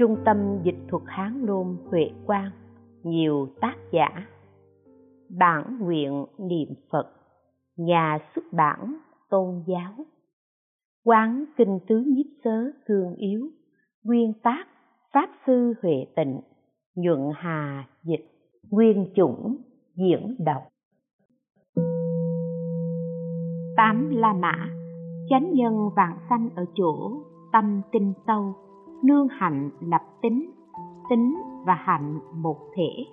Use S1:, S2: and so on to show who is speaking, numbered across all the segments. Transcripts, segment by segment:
S1: Trung tâm dịch thuật Hán Nôm Huệ Quang, Nhiều tác giả. Bản nguyện niệm Phật, Nhà xuất bản Tôn giáo. Quán Kinh Tứ Nhiếp Sớ Cương Yếu, Nguyên tác, Pháp Sư Huệ Tịnh, Nhuận Hà Dịch, Nguyên Chủng, Diễn đọc. Tám La Mã, Chánh nhân vạn sanh ở chỗ tâm tinh sâu nương hạnh lập tính tính và hạnh một thể.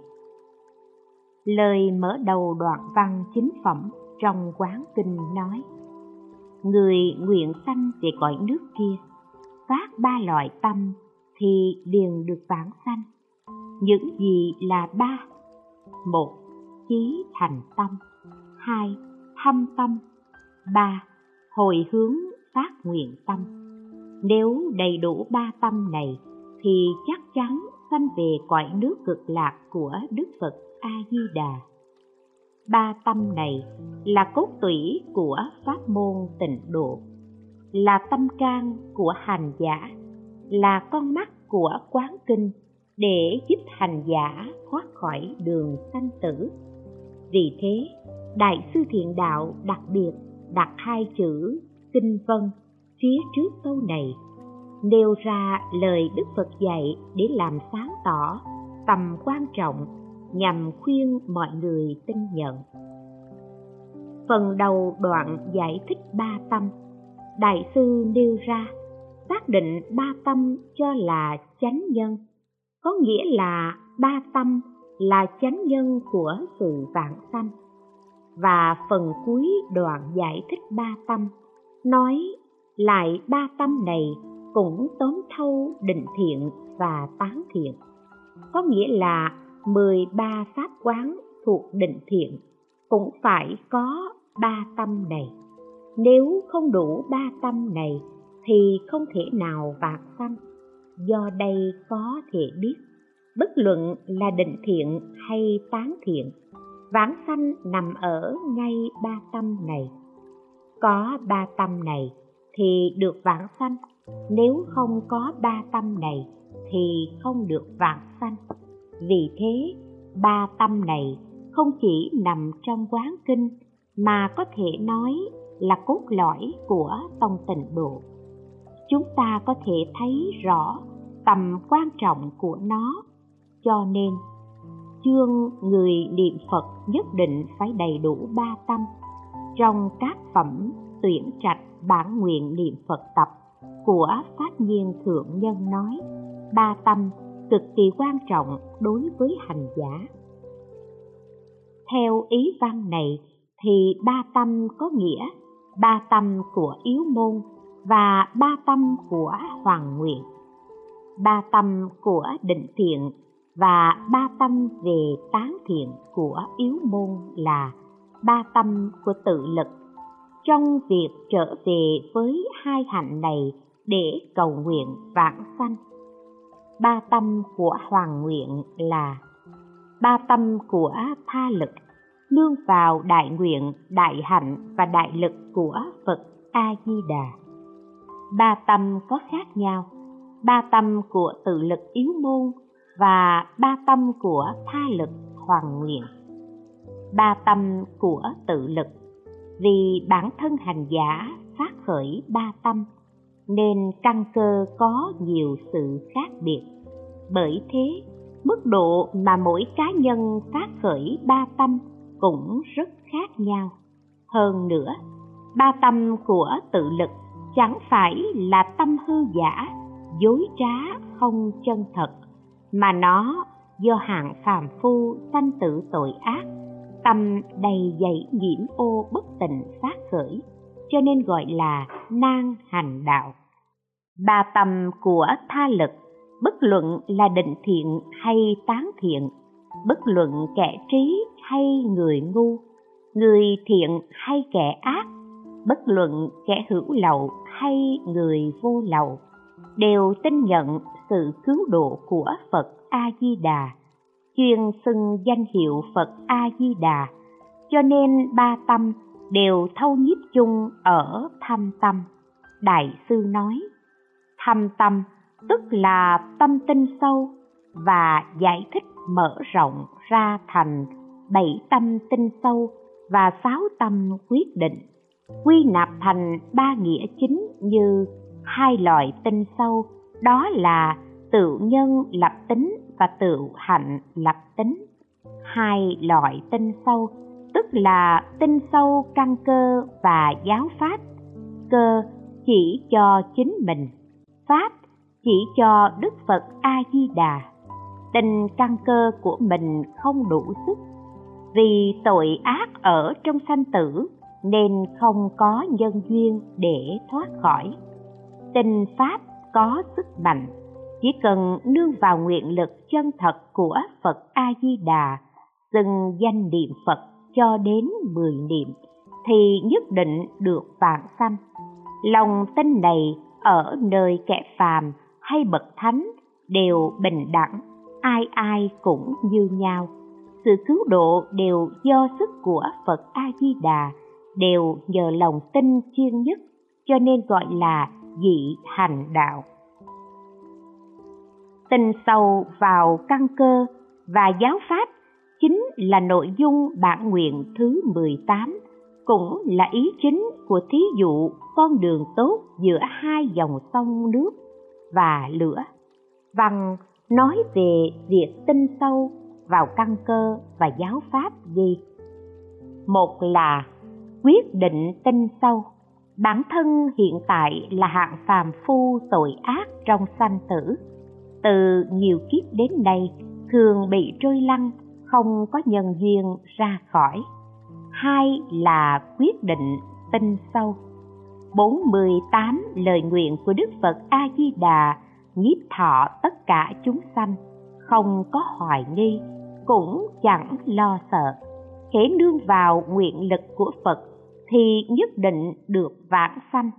S1: Lời mở đầu đoạn văn chính phẩm trong quán kinh nói, người nguyện sanh về cõi nước kia, phát ba loại tâm thì liền được vãng sanh. Những gì là ba? Một, chí thành tâm. Hai, thâm tâm. Ba, hồi hướng phát nguyện tâm nếu đầy đủ ba tâm này thì chắc chắn sanh về cõi nước cực lạc của Đức Phật A Di Đà. Ba tâm này là cốt tủy của pháp môn tịnh độ, là tâm can của hành giả, là con mắt của quán kinh để giúp hành giả thoát khỏi đường sanh tử. Vì thế, Đại sư Thiện Đạo đặc biệt đặt hai chữ kinh vân phía trước câu này nêu ra lời Đức Phật dạy để làm sáng tỏ tầm quan trọng nhằm khuyên mọi người tin nhận. Phần đầu đoạn giải thích ba tâm, Đại sư nêu ra xác định ba tâm cho là chánh nhân, có nghĩa là ba tâm là chánh nhân của sự vạn sanh. Và phần cuối đoạn giải thích ba tâm nói lại ba tâm này cũng tóm thâu định thiện và tán thiện. Có nghĩa là 13 pháp quán thuộc định thiện cũng phải có ba tâm này. Nếu không đủ ba tâm này thì không thể nào vạc sanh do đây có thể biết, bất luận là định thiện hay tán thiện, vãng sanh nằm ở ngay ba tâm này. Có ba tâm này thì được vãng sanh. Nếu không có ba tâm này thì không được vãng sanh. Vì thế, ba tâm này không chỉ nằm trong quán kinh, mà có thể nói là cốt lõi của tông tịnh độ. Chúng ta có thể thấy rõ tầm quan trọng của nó. Cho nên, chương người niệm phật nhất định phải đầy đủ ba tâm trong các phẩm tuyển trạch bản nguyện niệm Phật tập của Pháp Nhiên Thượng Nhân nói, ba tâm cực kỳ quan trọng đối với hành giả. Theo ý văn này thì ba tâm có nghĩa ba tâm của yếu môn và ba tâm của hoàng nguyện, ba tâm của định thiện và ba tâm về tán thiện của yếu môn là ba tâm của tự lực trong việc trở về với hai hạnh này để cầu nguyện vãng sanh. Ba tâm của hoàng nguyện là ba tâm của tha lực, nương vào đại nguyện, đại hạnh và đại lực của phật a di đà ba tâm có khác nhau. Ba tâm của tự lực yếu môn và ba tâm của tha lực hoàng nguyện. Ba tâm của tự lực vì bản thân hành giả phát khởi ba tâm, nên căn cơ có nhiều sự khác biệt. Bởi thế, mức độ mà mỗi cá nhân phát khởi ba tâm cũng rất khác nhau. Hơn nữa, ba tâm của tự lực chẳng phải là tâm hư giả, dối trá không chân thật, mà nó do hạng phàm phu sanh tử tội ác tâm đầy dẫy nhiễm ô bất tịnh phát khởi, cho nên gọi là nan hành đạo. Ba tâm của tha lực, bất luận là định thiện hay tán thiện, bất luận kẻ trí hay người ngu, người thiện hay kẻ ác, bất luận kẻ hữu lậu hay người vô lậu, đều tin nhận sự cứu độ của phật a di đà chuyên xưng danh hiệu Phật A Di Đà, cho nên ba tâm đều thâu nhiếp chung ở thâm tâm. Đại sư nói, thâm tâm tức là tâm tinh sâu và giải thích mở rộng ra thành bảy tâm tinh sâu và sáu tâm quyết định quy nạp thành ba nghĩa chính như hai loại tinh sâu đó là tự nhân lập tính và tự hạnh lập tính. Hai loại tinh sâu, tức là tinh sâu căn cơ và giáo pháp. Cơ chỉ cho chính mình, pháp chỉ cho đức phật a di đà tình căn cơ của mình không đủ sức. Vì tội ác ở trong sanh tử nên không có nhân duyên để thoát khỏi. Tinh pháp có sức mạnh chỉ cần nương vào nguyện lực chân thật của phật a di đà từng danh niệm phật cho đến mười niệm, thì nhất định được vạn sanh. Lòng tin này ở nơi kẻ phàm hay bậc thánh đều bình đẳng, ai ai cũng như nhau. Sự cứu độ đều do sức của phật a di đà đều nhờ lòng tin chuyên nhất, cho nên gọi là dị hành đạo tin sâu vào căn cơ và giáo pháp chính là nội dung bản nguyện thứ 18, cũng là ý chính của thí dụ con đường tốt giữa hai dòng sông nước và lửa. Văn nói về việc tinh sâu vào căn cơ và giáo pháp gì? Một là quyết định tinh sâu. Bản thân hiện tại là hạng phàm phu tội ác trong sanh tử. Từ nhiều kiếp đến nay thường bị trôi lăn không có nhân duyên ra khỏi. Hai là quyết định tinh sâu. 48 lời nguyện của Đức Phật A Di Đà nhiếp thọ tất cả chúng sanh, không có hoài nghi, cũng chẳng lo sợ. Hễ nương vào nguyện lực của Phật thì nhất định được vãng sanh.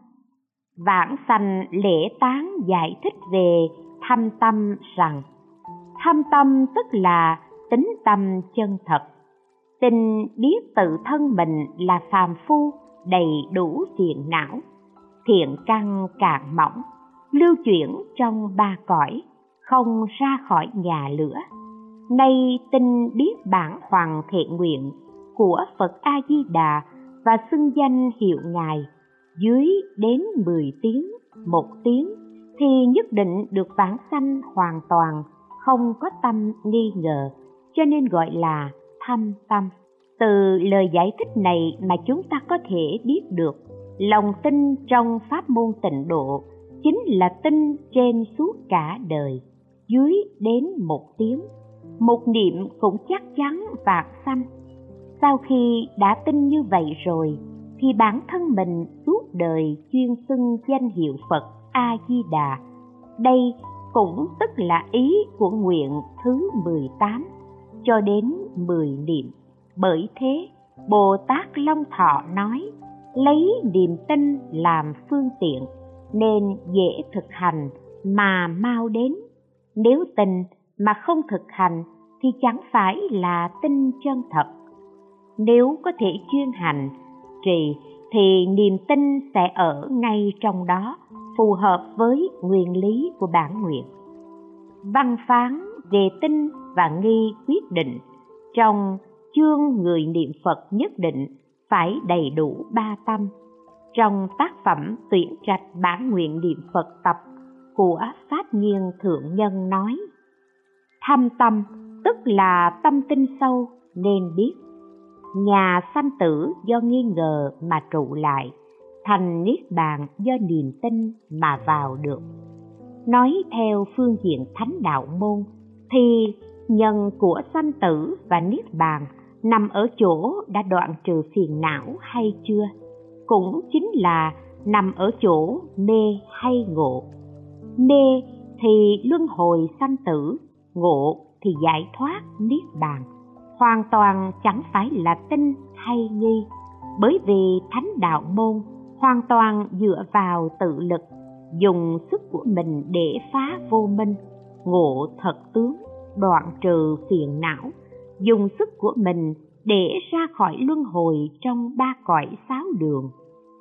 S1: Vãng sanh lễ tán giải thích về thâm tâm rằng thâm tâm tức là tính tâm chân thật. Tin biết tự thân mình là phàm phu, đầy đủ phiền não, thiện căn cạn mỏng, lưu chuyển trong ba cõi, không ra khỏi nhà lửa. Nay tin biết bản hoàng thiện nguyện của phật a di đà và xưng danh hiệu ngài, dưới đến 10 tiếng, một tiếng thì nhất định được vãng sanh hoàn toàn, không có tâm nghi ngờ. Cho nên gọi là thâm tâm. Từ lời giải thích này mà chúng ta có thể biết được, lòng tin trong pháp môn tịnh độ chính là tin trên suốt cả đời, dưới đến một tiếng. Một niệm cũng chắc chắn vạn sanh. Sau khi đã tin như vậy rồi, thì bản thân mình suốt đời chuyên xưng danh hiệu phật a di đà đây cũng tức là ý của nguyện thứ 18 cho đến 10 niệm. Bởi thế, Bồ Tát Long Thọ nói, lấy niềm tin làm phương tiện nên dễ thực hành mà mau đến. Nếu tin mà không thực hành thì chẳng phải là tin chân thật. Nếu có thể chuyên hành, trì thì niềm tin sẽ ở ngay trong đó, phù hợp với nguyên lý của bản nguyện. Văn phán về tin và nghi quyết định. Trong chương người niệm phật nhất định phải đầy đủ ba tâm. Trong tác phẩm tuyển trạch bản nguyện niệm phật tập của pháp nhiên thượng nhân nói, thâm tâm, tức là tâm tinh sâu, nên biết. Nhà sanh tử do nghi ngờ mà trụ lại thành niết bàn do niềm tin mà vào được. Nói theo phương diện thánh đạo môn, thì nhân của sanh tử và niết bàn nằm ở chỗ đã đoạn trừ phiền não hay chưa? Cũng chính là nằm ở chỗ mê hay ngộ. Mê thì luân hồi sanh tử, ngộ thì giải thoát niết bàn. Hoàn toàn chẳng phải là tin hay nghi, bởi vì thánh đạo môn hoàn toàn dựa vào tự lực, dùng sức của mình để phá vô minh, ngộ thật tướng, đoạn trừ phiền não, dùng sức của mình để ra khỏi luân hồi trong ba cõi sáu đường.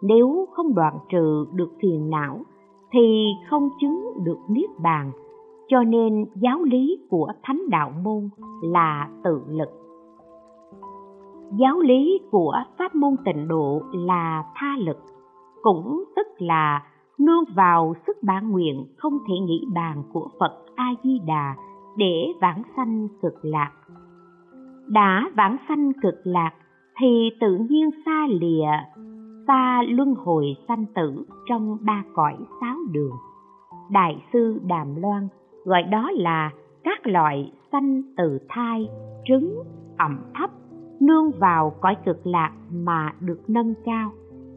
S1: Nếu không đoạn trừ được phiền não, thì không chứng được niết bàn. Cho nên giáo lý của thánh đạo môn là tự lực. Giáo lý của pháp môn tịnh độ là tha lực cũng tức là nương vào sức bản nguyện không thể nghĩ bàn của phật a di đà để vãng sanh cực lạc. Đã vãng sanh cực lạc thì tự nhiên xa lìa, xa luân hồi sanh tử trong ba cõi sáu đường. Đại sư đàm loan gọi đó là các loại sanh từ thai, trứng, ẩm thấp, nương vào cõi cực lạc mà được nâng cao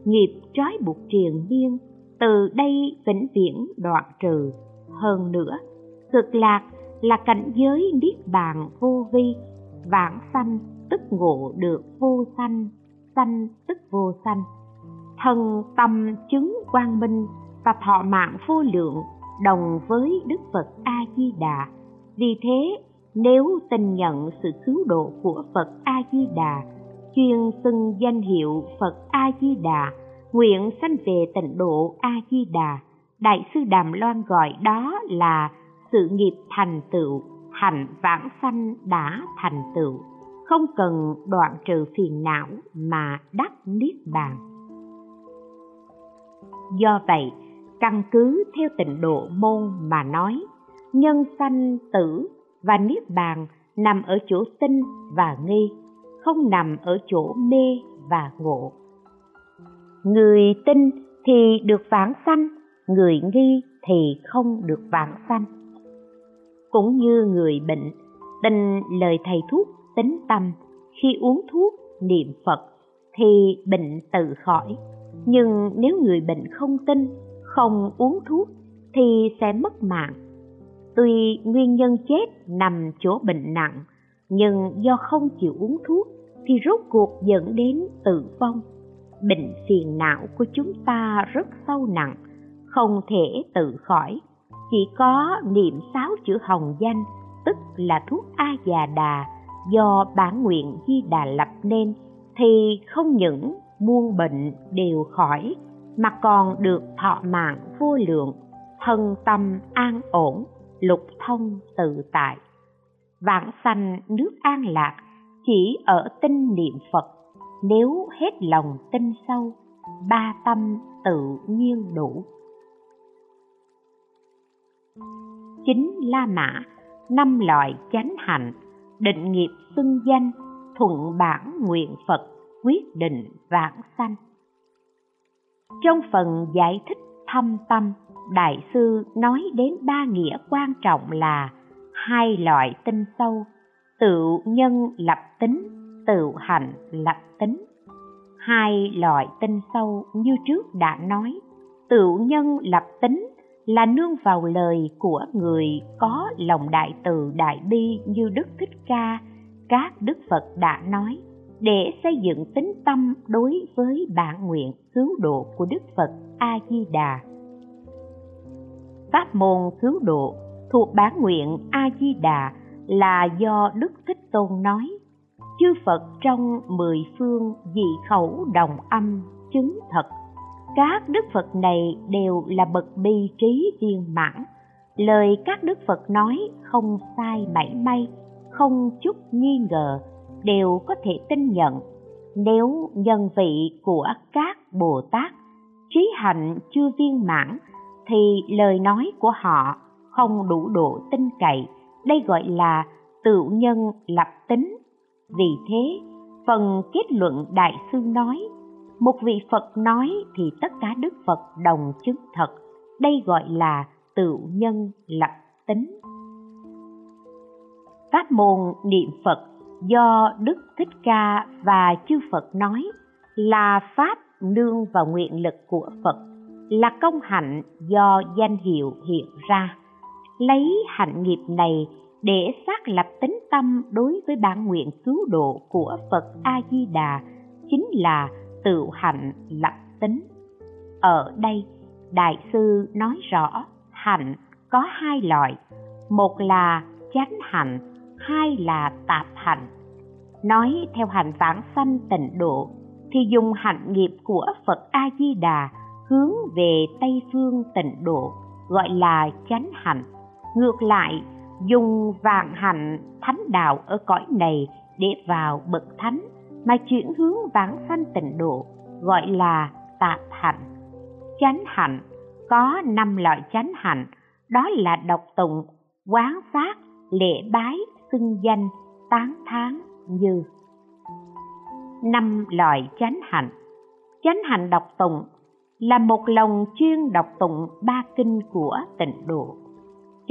S1: nghiệp trói buộc triền miên, từ đây vĩnh viễn đoạn trừ. Hơn nữa, cực lạc là cảnh giới niết bàn vô vi, vãng sanh tức ngộ được vô sanh sanh tức vô sanh. Thần tâm chứng quang minh và thọ mạng vô lượng đồng với đức phật a di đà vì thế, nếu tin nhận sự cứu độ của phật a di đà chuyên xưng danh hiệu phật a di đà nguyện sanh về tịnh độ a di đà đại sư đàm loan gọi đó là sự nghiệp thành tựu, hạnh vãng sanh đã thành tựu. Không cần đoạn trừ phiền não mà đắc niết bàn. Do vậy, căn cứ theo tịnh độ môn mà nói, nhân sanh tử và niết bàn nằm ở chỗ tinh và nghi không nằm ở chỗ mê và ngộ. Người tin thì được vãng sanh, người nghi thì không được vãng sanh. Cũng như người bệnh tin lời thầy thuốc tính tâm, khi uống thuốc niệm phật thì bệnh tự khỏi. Nhưng nếu người bệnh không tin, không uống thuốc thì sẽ mất mạng. Tuy nguyên nhân chết nằm chỗ bệnh nặng nhưng do không chịu uống thuốc thì rốt cuộc dẫn đến tử vong. Bệnh phiền não của chúng ta rất sâu nặng, không thể tự khỏi. Chỉ có niệm sáu chữ hồng danh, tức là thuốc a già đà do bản nguyện di đà lập nên, thì không những muôn bệnh đều khỏi, mà còn được thọ mạng vô lượng, thân tâm an ổn, lục thông tự tại vãng sanh nước an lạc chỉ ở tinh niệm phật. Nếu hết lòng tinh sâu, ba tâm tự nhiên đủ. Chính la mã, năm loại chánh hạnh, định nghiệp xưng danh, thuận bản nguyện phật, quyết định vãng sanh. Trong phần giải thích thâm tâm, đại sư nói đến ba nghĩa quan trọng là hai loại tinh sâu tự nhân lập tính, tự hành lập tính. Hai loại tinh sâu như trước đã nói, tự nhân lập tính là nương vào lời của người có lòng đại từ đại bi như đức thích ca, các đức phật đã nói, để xây dựng tính tâm đối với bản nguyện cứu độ của đức phật a di đà. Pháp môn cứu độ thuộc bản nguyện a di đà là do đức thích tôn nói. Chư phật trong mười phương dị khẩu đồng âm chứng thật. Các đức phật này đều là bậc bi trí viên mãn. Lời các đức phật nói không sai mảy may, không chút nghi ngờ đều có thể tin nhận. Nếu nhân vị của các bồ tát trí hạnh chưa viên mãn, thì lời nói của họ không đủ độ tin cậy. Đây gọi là tự nhân lập tính. Vì thế, phần kết luận đại sư nói, một vị phật nói thì tất cả đức phật đồng chứng thật. Đây gọi là tự nhân lập tính. Pháp môn niệm phật do đức thích ca và chư phật nói là pháp nương vào nguyện lực của phật, là công hạnh do danh hiệu hiện ra lấy hạnh nghiệp này để xác lập tính tâm đối với bản nguyện cứu độ của phật a di đà chính là tự hạnh lập tính. Ở đây, đại sư nói rõ hạnh có hai loại, một là chánh hạnh hai là tạp hạnh nói theo hạnh vãng sanh tịnh độ, thì dùng hạnh nghiệp của phật a di đà hướng về tây phương tịnh độ, gọi là chánh hạnh ngược lại, dùng vạn hạnh thánh đạo ở cõi này để vào bậc thánh mà chuyển hướng vãng sanh tịnh độ, gọi là tạp hạnh. Chánh hạnh, có năm loại chánh hạnh, đó là độc tụng, quán sát, lễ bái, xưng danh, tán thán như năm loại chánh hạnh. Chánh hạnh độc tụng là một lòng chuyên đọc tụng ba kinh của tịnh độ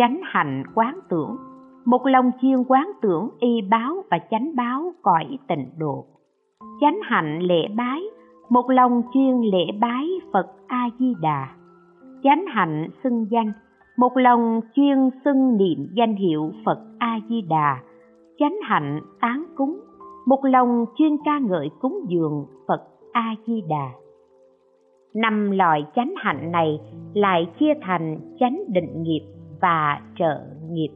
S1: chánh hạnh quán tưởng. Một lòng chuyên quán tưởng y báo và chánh báo cõi tịnh độ. Chánh hạnh lễ bái, một lòng chuyên lễ bái phật a di đà chánh hạnh xưng danh, một lòng chuyên xưng niệm danh hiệu phật a di đà chánh hạnh tán cúng, một lòng chuyên ca ngợi cúng dường phật a di đà năm loại chánh hạnh này lại chia thành chánh định nghiệp và trợ nghiệp.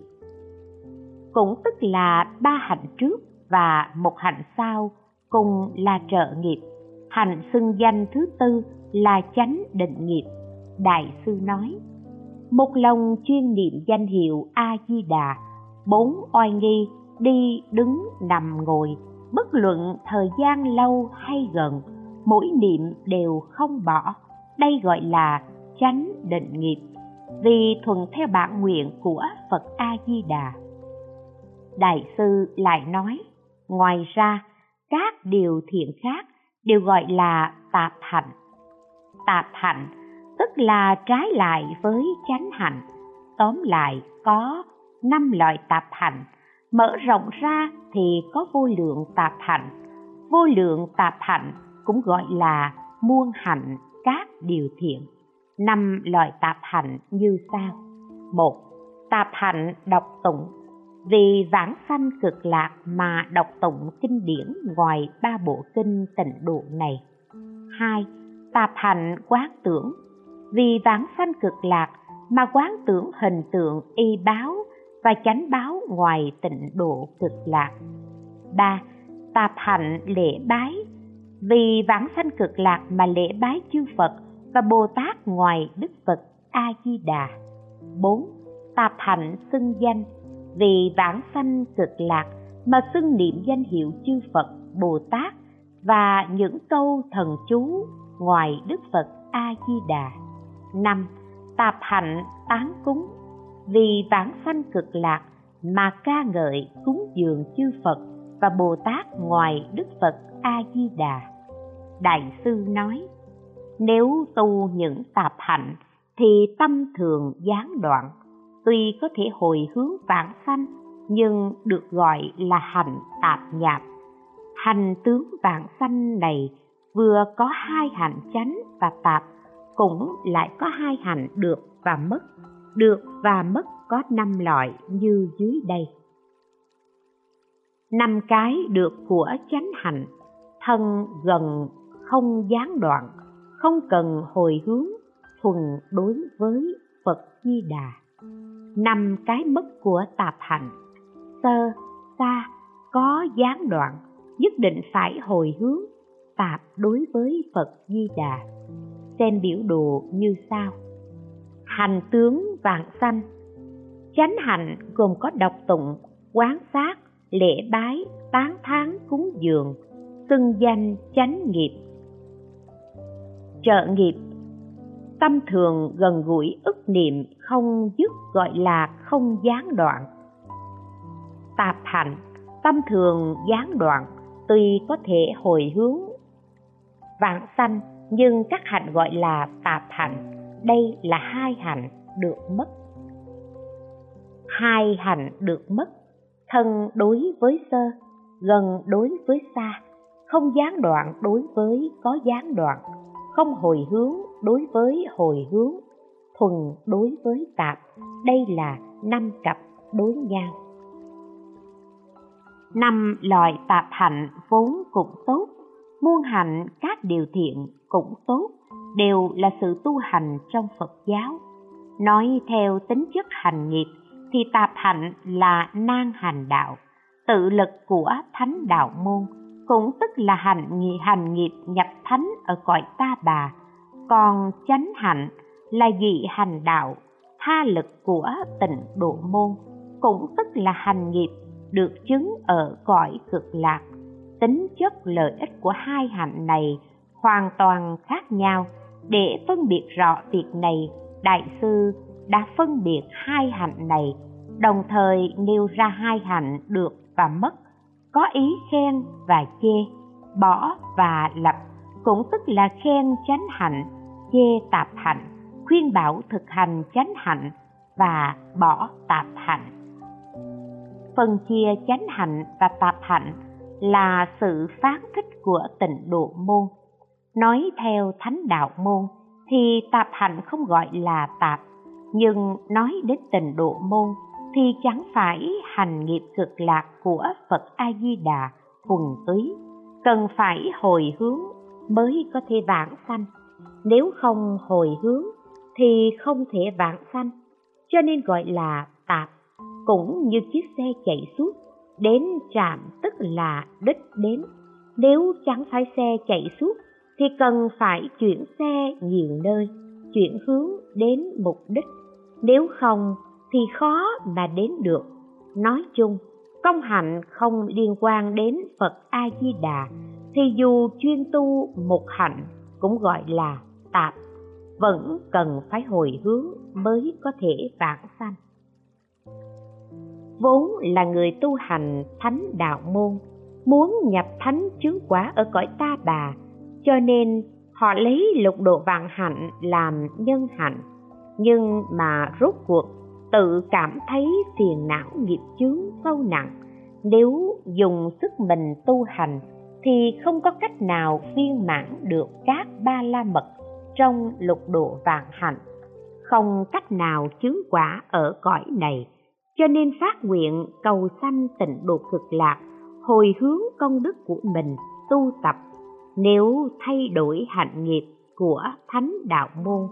S1: Cũng tức là ba hạnh trước và một hạnh sau cùng là trợ nghiệp. Hạnh xưng danh thứ tư là chánh định nghiệp, đại sư nói. Một lòng chuyên niệm danh hiệu a di đà bốn oai nghi đi đứng nằm ngồi. Bất luận thời gian lâu hay gần, mỗi niệm đều không bỏ. Đây gọi là chánh định nghiệp vì thuận theo bản nguyện của phật a di đà đại sư lại nói, ngoài ra, các điều thiện khác đều gọi là tạp hạnh. Tạp hạnh tức là trái lại với chánh hạnh, tóm lại có năm loại tạp hạnh, mở rộng ra thì có vô lượng tạp hạnh. Vô lượng tạp hạnh cũng gọi là muôn hạnh các điều thiện năm loại tạp hạnh như sau. Một, tạp hạnh đọc tụng. Vì vãng sanh cực lạc mà đọc tụng kinh điển ngoài ba bộ kinh tịnh độ này. Hai, tạp hạnh quán tưởng. Vì vãng sanh cực lạc mà quán tưởng hình tượng y báo và chánh báo ngoài tịnh độ cực lạc. Ba, tạp hạnh lễ bái. Vì vãng sanh cực lạc mà lễ bái chư Phật và Bồ Tát ngoài Đức Phật A Di Đà. 4. Tạp hạnh xưng danh vì vãng sanh cực lạc mà xưng niệm danh hiệu chư Phật, Bồ Tát và những câu thần chú ngoài Đức Phật A Di Đà. 5. Tạp hạnh tán cúng vì vãng sanh cực lạc mà ca ngợi cúng dường chư Phật và Bồ Tát ngoài Đức Phật A Di Đà. Đại sư nói: nếu tu những tạp hạnh thì tâm thường gián đoạn, tuy có thể hồi hướng vãng sanh nhưng được gọi là hành tạp nhạp. Hành tướng vãng sanh này vừa có hai hành chánh và tạp, cũng lại có hai hành được và mất. Được và mất có năm loại như dưới đây năm cái được của chánh hạnh thân gần không gián đoạn không cần hồi hướng thuần đối với phật di đà. Năm cái mất của tạp hạnh sơ xa có gián đoạn, nhất định phải hồi hướng tạp đối với phật di đà. Xem biểu đồ như sau. Hành tướng vạn sanh. Chánh hạnh gồm có độc tụng, quán sát, lễ bái, tán thán cúng dường, xưng danh chánh nghiệp trợ nghiệp. Tâm thường gần gũi ức niệm, không dứt gọi là không gián đoạn. Tạp hạnh, tâm thường gián đoạn, tuy có thể hồi hướng. Vãng sanh, nhưng các hạnh gọi là tạp hạnh, đây là hai hạnh được mất. Hai hạnh được mất, thân đối với sơ, gần đối với xa, không gián đoạn đối với có gián đoạn không hồi hướng đối với hồi hướng, thuần đối với tạp. Đây là năm cặp đối nhau. Năm loại tạp hạnh vốn cũng tốt, muôn hạnh các điều thiện cũng tốt, đều là sự tu hành trong phật giáo. Nói theo tính chất hành nghiệp thì tạp hạnh là nan hành đạo, tự lực của thánh đạo môn cũng tức là hành nghị hành nghiệp nhập thánh ở cõi ta bà. Còn chánh hạnh là dị hành đạo, tha lực của tịnh độ môn, cũng tức là hành nghiệp được chứng ở cõi cực lạc. Tính chất lợi ích của hai hạnh này hoàn toàn khác nhau. Để phân biệt rõ việc này, đại sư đã phân biệt hai hạnh này, đồng thời nêu ra hai hạnh được và mất có ý khen và chê, bỏ và lập, cũng tức là khen chánh hạnh, chê tạp hạnh, khuyên bảo thực hành chánh hạnh và bỏ tạp hạnh. Phân chia chánh hạnh và tạp hạnh là sự phán thích của tịnh độ môn. Nói theo thánh đạo môn thì tạp hạnh không gọi là tạp, nhưng nói đến tịnh độ môn thì chẳng phải hành nghiệp cực lạc của phật a di đà thuần túy. Cần phải hồi hướng mới có thể vãng sanh. Nếu không hồi hướng thì không thể vãng sanh. Cho nên gọi là tạp, cũng như chiếc xe chạy suốt, đến trạm tức là đích đến. Nếu chẳng phải xe chạy suốt thì cần phải chuyển xe nhiều nơi, chuyển hướng đến mục đích. Nếu không thì khó mà đến được. Nói chung, công hạnh không liên quan đến phật a di đà thì dù chuyên tu một hạnh cũng gọi là tạp, vẫn cần phải hồi hướng mới có thể vãng sanh. Vốn là người tu hành thánh đạo môn, muốn nhập thánh chứng quả ở cõi ta bà, cho nên họ lấy lục độ vạn hạnh làm nhân hạnh, nhưng mà rốt cuộc tự cảm thấy phiền não nghiệp chướng sâu nặng. Nếu dùng sức mình tu hành, thì không có cách nào viên mãn được các ba la mật trong lục độ vạn hạnh. Không cách nào chứng quả ở cõi này. Cho nên phát nguyện cầu sanh tịnh độ cực lạc, hồi hướng công đức của mình tu tập. Nếu thay đổi hạnh nghiệp của thánh đạo môn,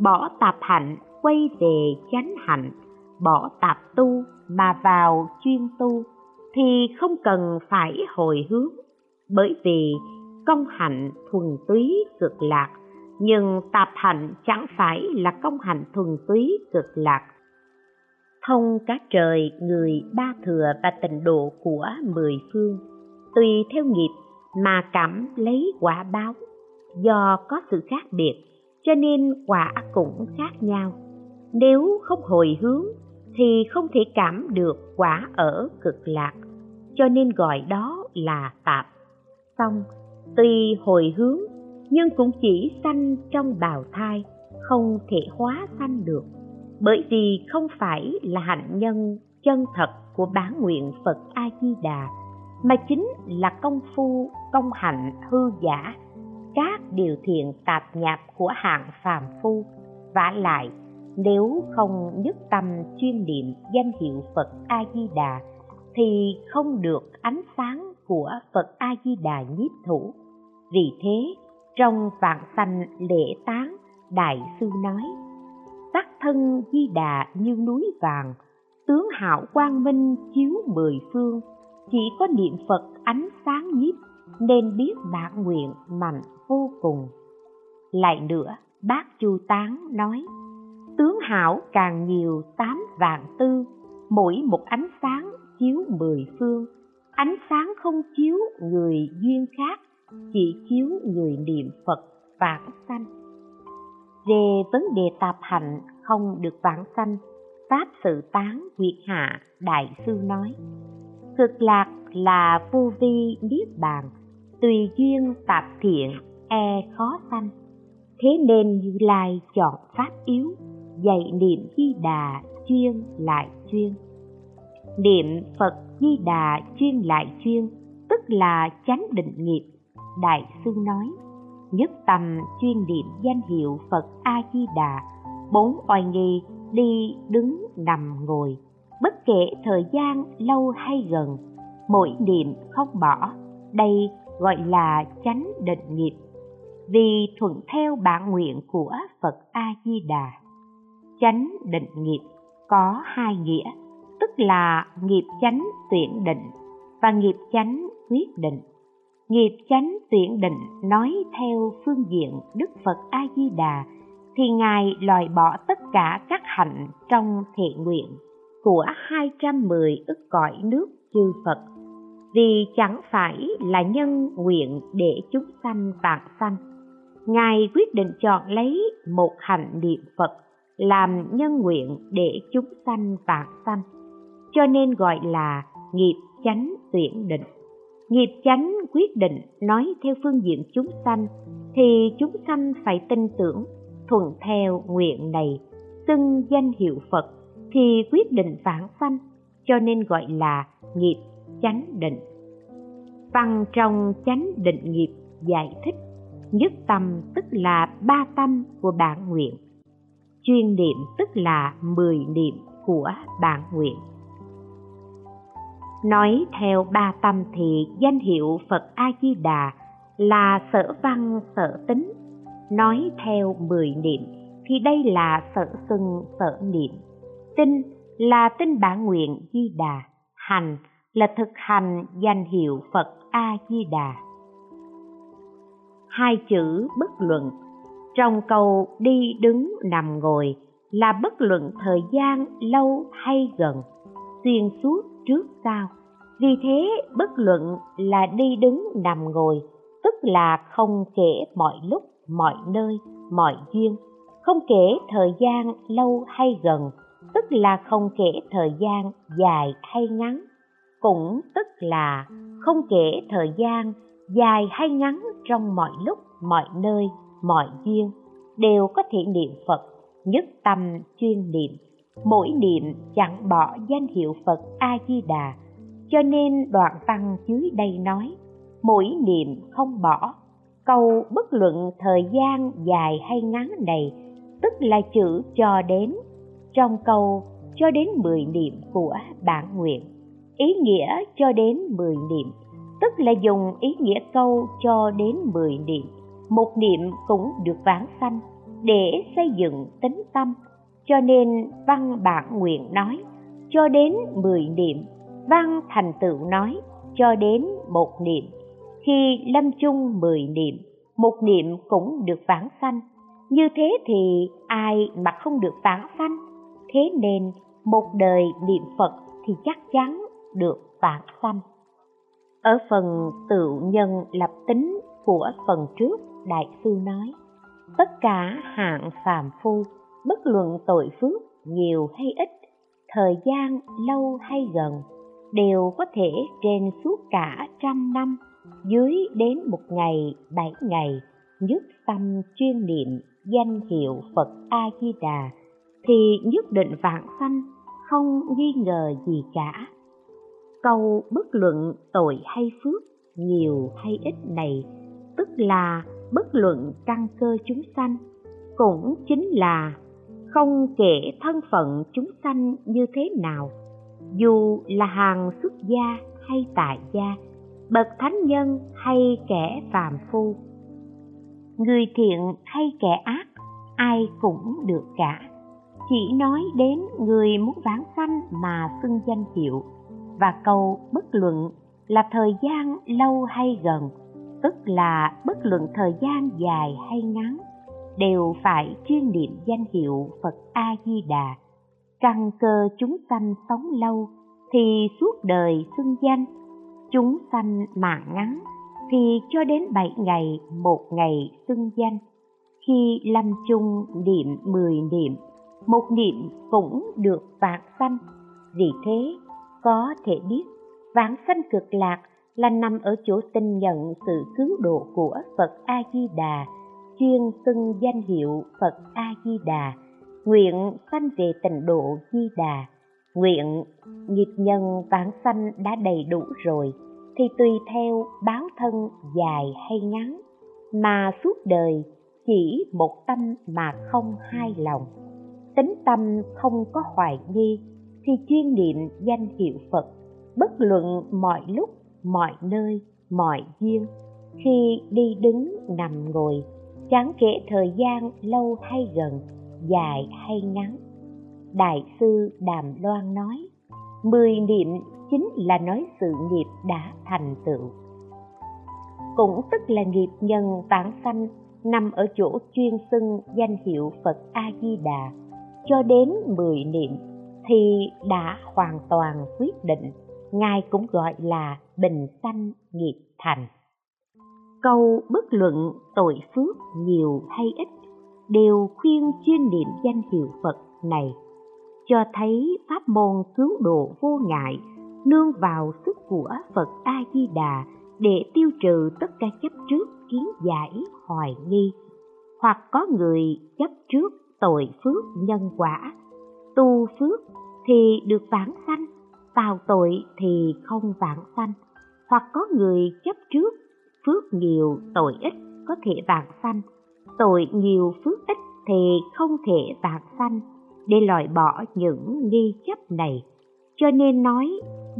S1: bỏ tạp hạnh, quay về chánh hạnh bỏ tạp tu mà vào chuyên tu, thì không cần phải hồi hướng. Bởi vì công hạnh thuần túy cực lạc, nhưng tạp hạnh chẳng phải là công hạnh thuần túy cực lạc. Thông cả trời người ba thừa và tịnh độ của mười phương, tùy theo nghiệp mà cảm lấy quả báo. Do có sự khác biệt, cho nên quả cũng khác nhau. Nếu không hồi hướng thì không thể cảm được quả ở cực lạc, cho nên gọi đó là tạp. Xong tuy hồi hướng, nhưng cũng chỉ sanh trong bào thai, không thể hóa sanh được. Bởi vì không phải là hạnh nhân, chân thật của bán nguyện phật a di đà mà chính là công phu, công hạnh hư giả. Các điều thiện tạp nhạp của hạng phàm phu vả lại nếu không nhất tâm chuyên niệm danh hiệu phật a di đà thì không được ánh sáng của phật a di đà nhiếp thủ. Vì thế, trong vạn sanh lễ tán, đại sư nói sắc thân di đà như núi vàng, tướng hạo quang minh chiếu mười phương. Chỉ có niệm phật ánh sáng nhiếp, nên biết bản nguyện mạnh vô cùng. Lại nữa, bác chu tán nói tướng hảo càng nhiều tám vạn tư, mỗi một ánh sáng chiếu mười phương. Ánh sáng không chiếu người duyên khác, chỉ chiếu người niệm phật vãng sanh. Về vấn đề tạp hạnh không được vãng sanh, pháp sự tán quyệt hạ đại sư nói, cực lạc là vô vi niết bàn, tùy duyên tạp thiện e khó sanh. Thế nên như lai chọn pháp yếu dạy niệm di đà chuyên lại chuyên. Niệm phật di đà chuyên lại chuyên, tức là chánh định nghiệp, đại sư nói. Nhất tâm chuyên niệm danh hiệu phật a di đà, bốn oai nghi đi đứng nằm ngồi. Bất kể thời gian lâu hay gần, mỗi niệm không bỏ. Đây gọi là chánh định nghiệp. Vì thuận theo bản nguyện của phật a di đà chánh định nghiệp có hai nghĩa, tức là nghiệp chánh tuyển định và nghiệp chánh quyết định nghiệp chánh tuyển định nói theo phương diện đức phật a di đà thì ngài loại bỏ tất cả các hạnh trong thiện nguyện của 210 ức cõi nước chư Phật vì chẳng phải là nhân nguyện để chúng sanh vạn sanh. Ngài quyết định chọn lấy một hạnh niệm Phật làm nhân nguyện để chúng sanh vạn sanh, cho nên gọi là nghiệp chánh tuyển định. Nghiệp chánh quyết định nói theo phương diện chúng sanh thì chúng sanh phải tin tưởng thuận theo nguyện này xưng danh hiệu Phật thì quyết định vãng sanh cho nên gọi là nghiệp chánh định văn trong chánh định nghiệp giải thích nhất tâm tức là ba tâm của bản nguyện chuyên niệm tức là mười niệm của bản nguyện. Nói theo ba tâm thì danh hiệu phật a di đà là sở văn, sở tính. Nói theo mười niệm thì đây là sở xưng sở niệm. Tinh là tinh bản nguyện di đà hành là thực hành danh hiệu phật a di đà hai chữ bất luận trong câu đi đứng nằm ngồi là bất luận thời gian lâu hay gần, xuyên suốt trước sau. Vì thế, bất luận là đi đứng nằm ngồi, tức là không kể mọi lúc, mọi nơi, mọi duyên, không kể thời gian lâu hay gần, tức là không kể thời gian dài hay ngắn, cũng tức là không kể thời gian dài hay ngắn trong mọi lúc, mọi nơi mọi duyên đều có thể niệm phật, nhất tâm chuyên niệm. Mỗi niệm chẳng bỏ danh hiệu phật a di đà cho nên đoạn văn dưới đây nói, mỗi niệm không bỏ. Câu bất luận thời gian dài hay ngắn này, tức là chữ cho đến, trong câu cho đến mười niệm của bản nguyện. Ý nghĩa cho đến mười niệm, tức là dùng ý nghĩa câu cho đến mười niệm một niệm cũng được vãng sanh để xây dựng tính tâm. Cho nên văn bản nguyện nói, cho đến mười niệm, văn thành tựu nói, cho đến một niệm. Khi lâm chung mười niệm, một niệm cũng được vãng sanh. Như thế thì ai mà không được vãng sanh? Thế nên một đời niệm phật thì chắc chắn được vãng sanh. Ở phần tự nhân lập tính của phần trước đại sư nói, tất cả hạng phàm phu, bất luận tội phước, nhiều hay ít, thời gian lâu hay gần, đều có thể trên suốt cả trăm năm, dưới đến một ngày, bảy ngày, nhất tâm chuyên niệm danh hiệu phật a di đà thì nhất định vạn sanh, không nghi ngờ gì cả. Câu bất luận tội hay phước, nhiều hay ít này, tức là bất luận căn cơ chúng sanh cũng chính là không kể thân phận chúng sanh như thế nào. Dù là hàng xuất gia hay tại gia, bậc thánh nhân hay kẻ phàm phu, người thiện hay kẻ ác, ai cũng được cả. Chỉ nói đến người muốn vãng sanh mà xưng danh hiệu và câu bất luận là thời gian lâu hay gần tức là bất luận thời gian dài hay ngắn, đều phải chuyên niệm danh hiệu phật a di đà căn cơ chúng sanh sống lâu thì suốt đời xưng danh, chúng sanh mạng ngắn thì cho đến bảy ngày, một ngày xưng danh. Khi lâm chung niệm mười niệm, một niệm cũng được vạn sanh. Vì thế, có thể biết vãng sanh cực lạc là nằm ở chỗ tin nhận sự cứu độ của phật a di đà chuyên xưng danh hiệu phật a di đà nguyện sanh về tịnh độ di đà nguyện nghiệp nhân vãng sanh đã đầy đủ rồi, thì tùy theo báo thân dài hay ngắn, mà suốt đời chỉ một tâm mà không hai lòng. Tính tâm không có hoài nghi, thì chuyên niệm danh hiệu phật, bất luận mọi lúc mọi nơi, mọi duyên. Khi đi đứng, nằm ngồi, chẳng kể thời gian lâu hay gần, dài hay ngắn. Đại sư đàm loan nói, mười niệm chính là nói sự nghiệp đã thành tựu. Cũng tức là nghiệp nhân tản sanh, nằm ở chỗ chuyên xưng danh hiệu Phật A Di Đà cho đến 10 niệm thì đã hoàn toàn quyết định ngài cũng gọi là bình sanh nghiệp thành. Câu bất luận tội phước nhiều hay ít đều khuyên chuyên niệm danh hiệu phật này, cho thấy pháp môn cứu độ vô ngại, nương vào sức của phật a di đà để tiêu trừ tất cả chấp trước kiến giải hoài nghi, hoặc có người chấp trước tội phước nhân quả. Tu phước thì được vãng sanh tạo tội thì không vãng sanh, hoặc có người chấp trước, phước nhiều tội ít có thể vãng sanh. Tội nhiều phước ít thì không thể vãng sanh. Để loại bỏ những nghi chấp này, cho nên nói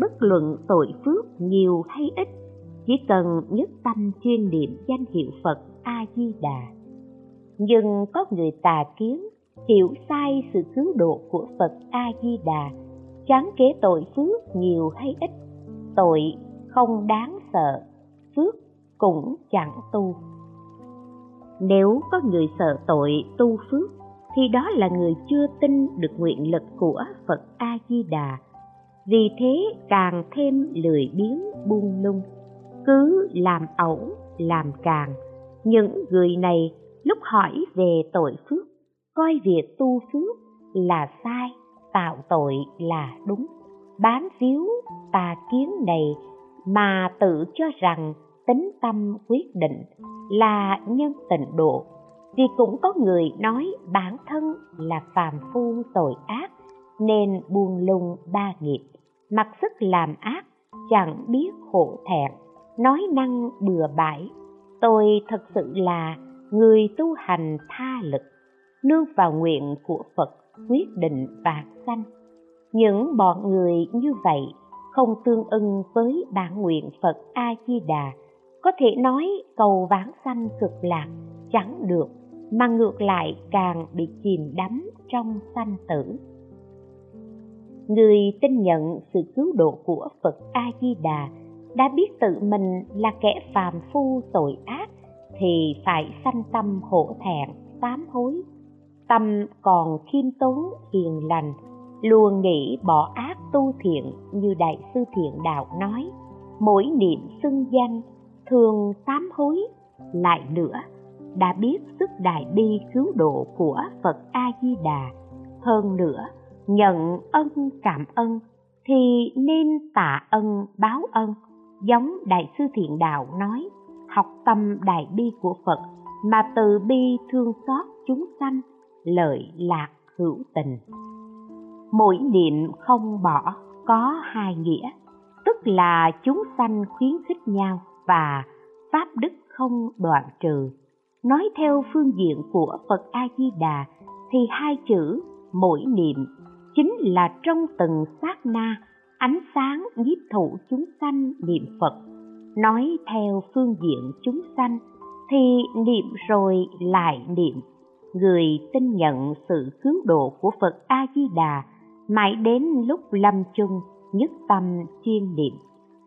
S1: bất luận tội phước nhiều hay ít, chỉ cần nhất tâm chuyên niệm danh hiệu phật a di đà nhưng có người tà kiến, hiểu sai sự cứu độ của phật a di đà chán kế tội phước nhiều hay ít? Tội không đáng sợ, phước cũng chẳng tu. Nếu có người sợ tội tu phước, thì đó là người chưa tin được nguyện lực của phật a di đà vì thế càng thêm lười biếng buông lung. Cứ làm ẩu, làm càng. Những người này lúc hỏi về tội phước, coi việc tu phước là sai tạo tội là đúng. Bám víu tà kiến này mà tự cho rằng tính tâm quyết định là nhân tịnh độ vì cũng có người nói bản thân là phàm phu tội ác, nên buông lung ba nghiệp. Mặc sức làm ác, chẳng biết hổ thẹn, nói năng bừa bãi. Tôi thật sự là người tu hành tha lực, nương vào nguyện của phật quyết định vạn sanh. Những bọn người như vậy không tương ưng với bản nguyện phật a di đà có thể nói cầu vãng sanh cực lạc chẳng được, mà ngược lại càng bị chìm đắm trong sanh tử. Người tin nhận sự cứu độ của phật a di đà đã biết tự mình là kẻ phàm phu tội ác thì phải sanh tâm hổ thẹn sám hối tâm còn khiêm tốn, hiền lành, luôn nghĩ bỏ ác tu thiện như đại sư thiện đạo nói. Mỗi niệm xưng danh, thường sám hối, lại nữa, đã biết sức đại bi cứu độ của phật a di đà hơn nữa, nhận ân cảm ân thì nên tạ ân, báo ân, giống đại sư thiện đạo nói. Học tâm đại bi của phật, mà từ bi thương xót chúng sanh lợi lạc hữu tình. Mỗi niệm không bỏ có hai nghĩa, tức là chúng sanh khuyến khích nhau và pháp đức không đoạn trừ. Nói theo phương diện của phật a di đà thì hai chữ mỗi niệm chính là trong từng sát na, ánh sáng nhiếp thụ chúng sanh niệm phật. Nói theo phương diện chúng sanh thì niệm rồi lại niệm người tin nhận sự cứu độ của phật a di đà mãi đến lúc lâm chung nhất tâm chuyên niệm.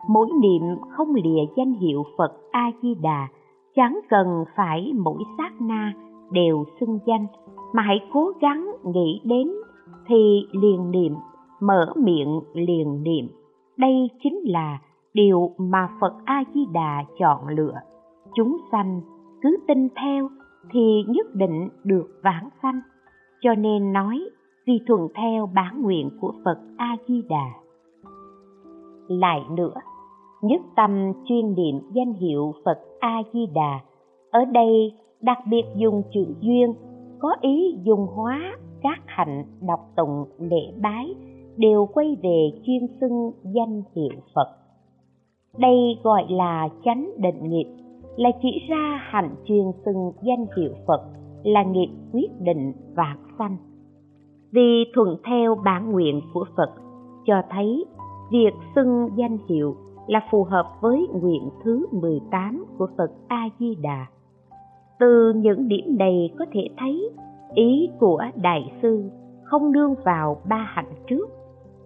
S1: Mỗi niệm không lìa danh hiệu phật a di đà chẳng cần phải mỗi sát na đều xưng danh, mà hãy cố gắng nghĩ đến thì liền niệm, mở miệng liền niệm. Đây chính là điều mà phật a di đà chọn lựa. Chúng sanh cứ tin theo thì nhất định được vãng sanh. Cho nên nói, vì thuận theo bản nguyện của phật a di đà lại nữa, nhất tâm chuyên niệm danh hiệu phật a di đà ở đây đặc biệt dùng chữ duyên, có ý dùng hóa các hạnh đọc tụng lễ bái đều quay về chuyên xưng danh hiệu phật. Đây gọi là chánh định nghiệp là chỉ ra hạnh chuyên xưng danh hiệu phật, là nghiệp quyết định vạn sanh vì thuận theo bản nguyện của phật, cho thấy việc xưng danh hiệu là phù hợp với nguyện thứ 18 của Phật A Di Đà. Từ những điểm này có thể thấy, ý của đại sư không nương vào ba hạnh trước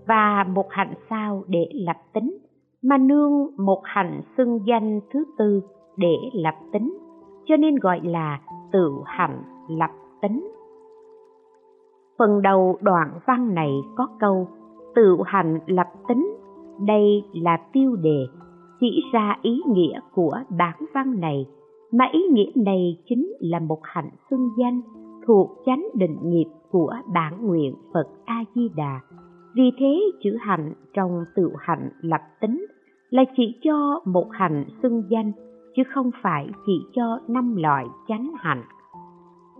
S1: và một hạnh sau để lập tính, mà nương một hạnh xưng danh thứ tư để lập tính, cho nên gọi là tự hạnh lập tính phần đầu đoạn văn này có câu, tự hành lập tính, đây là tiêu đề chỉ ra ý nghĩa của bản văn này, mà ý nghĩa này chính là một hạnh xưng danh thuộc chánh định nghiệp của bản nguyện Phật A Di Đà. Vì thế, chữ hạnh trong tự hạnh lập tính là chỉ cho một hạnh xưng danh chứ không phải chỉ cho năm loại chánh hạnh.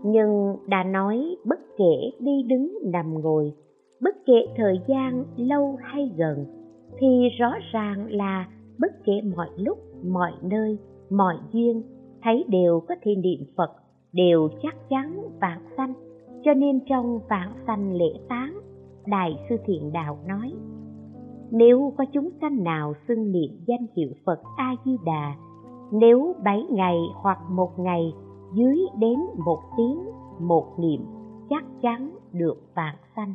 S1: Nhưng đã nói bất kể đi đứng nằm ngồi, bất kể thời gian lâu hay gần, thì rõ ràng là bất kể mọi lúc, mọi nơi, mọi duyên, thấy đều có thể niệm Phật, đều chắc chắn vạn sanh. Cho nên trong vạn sanh lễ tán, Đại sư Thiện Đạo nói, nếu có chúng sanh nào xưng niệm danh hiệu Phật A-di-đà, nếu bảy ngày hoặc một ngày, dưới đến một tiếng, một niệm, chắc chắn được vạn sanh.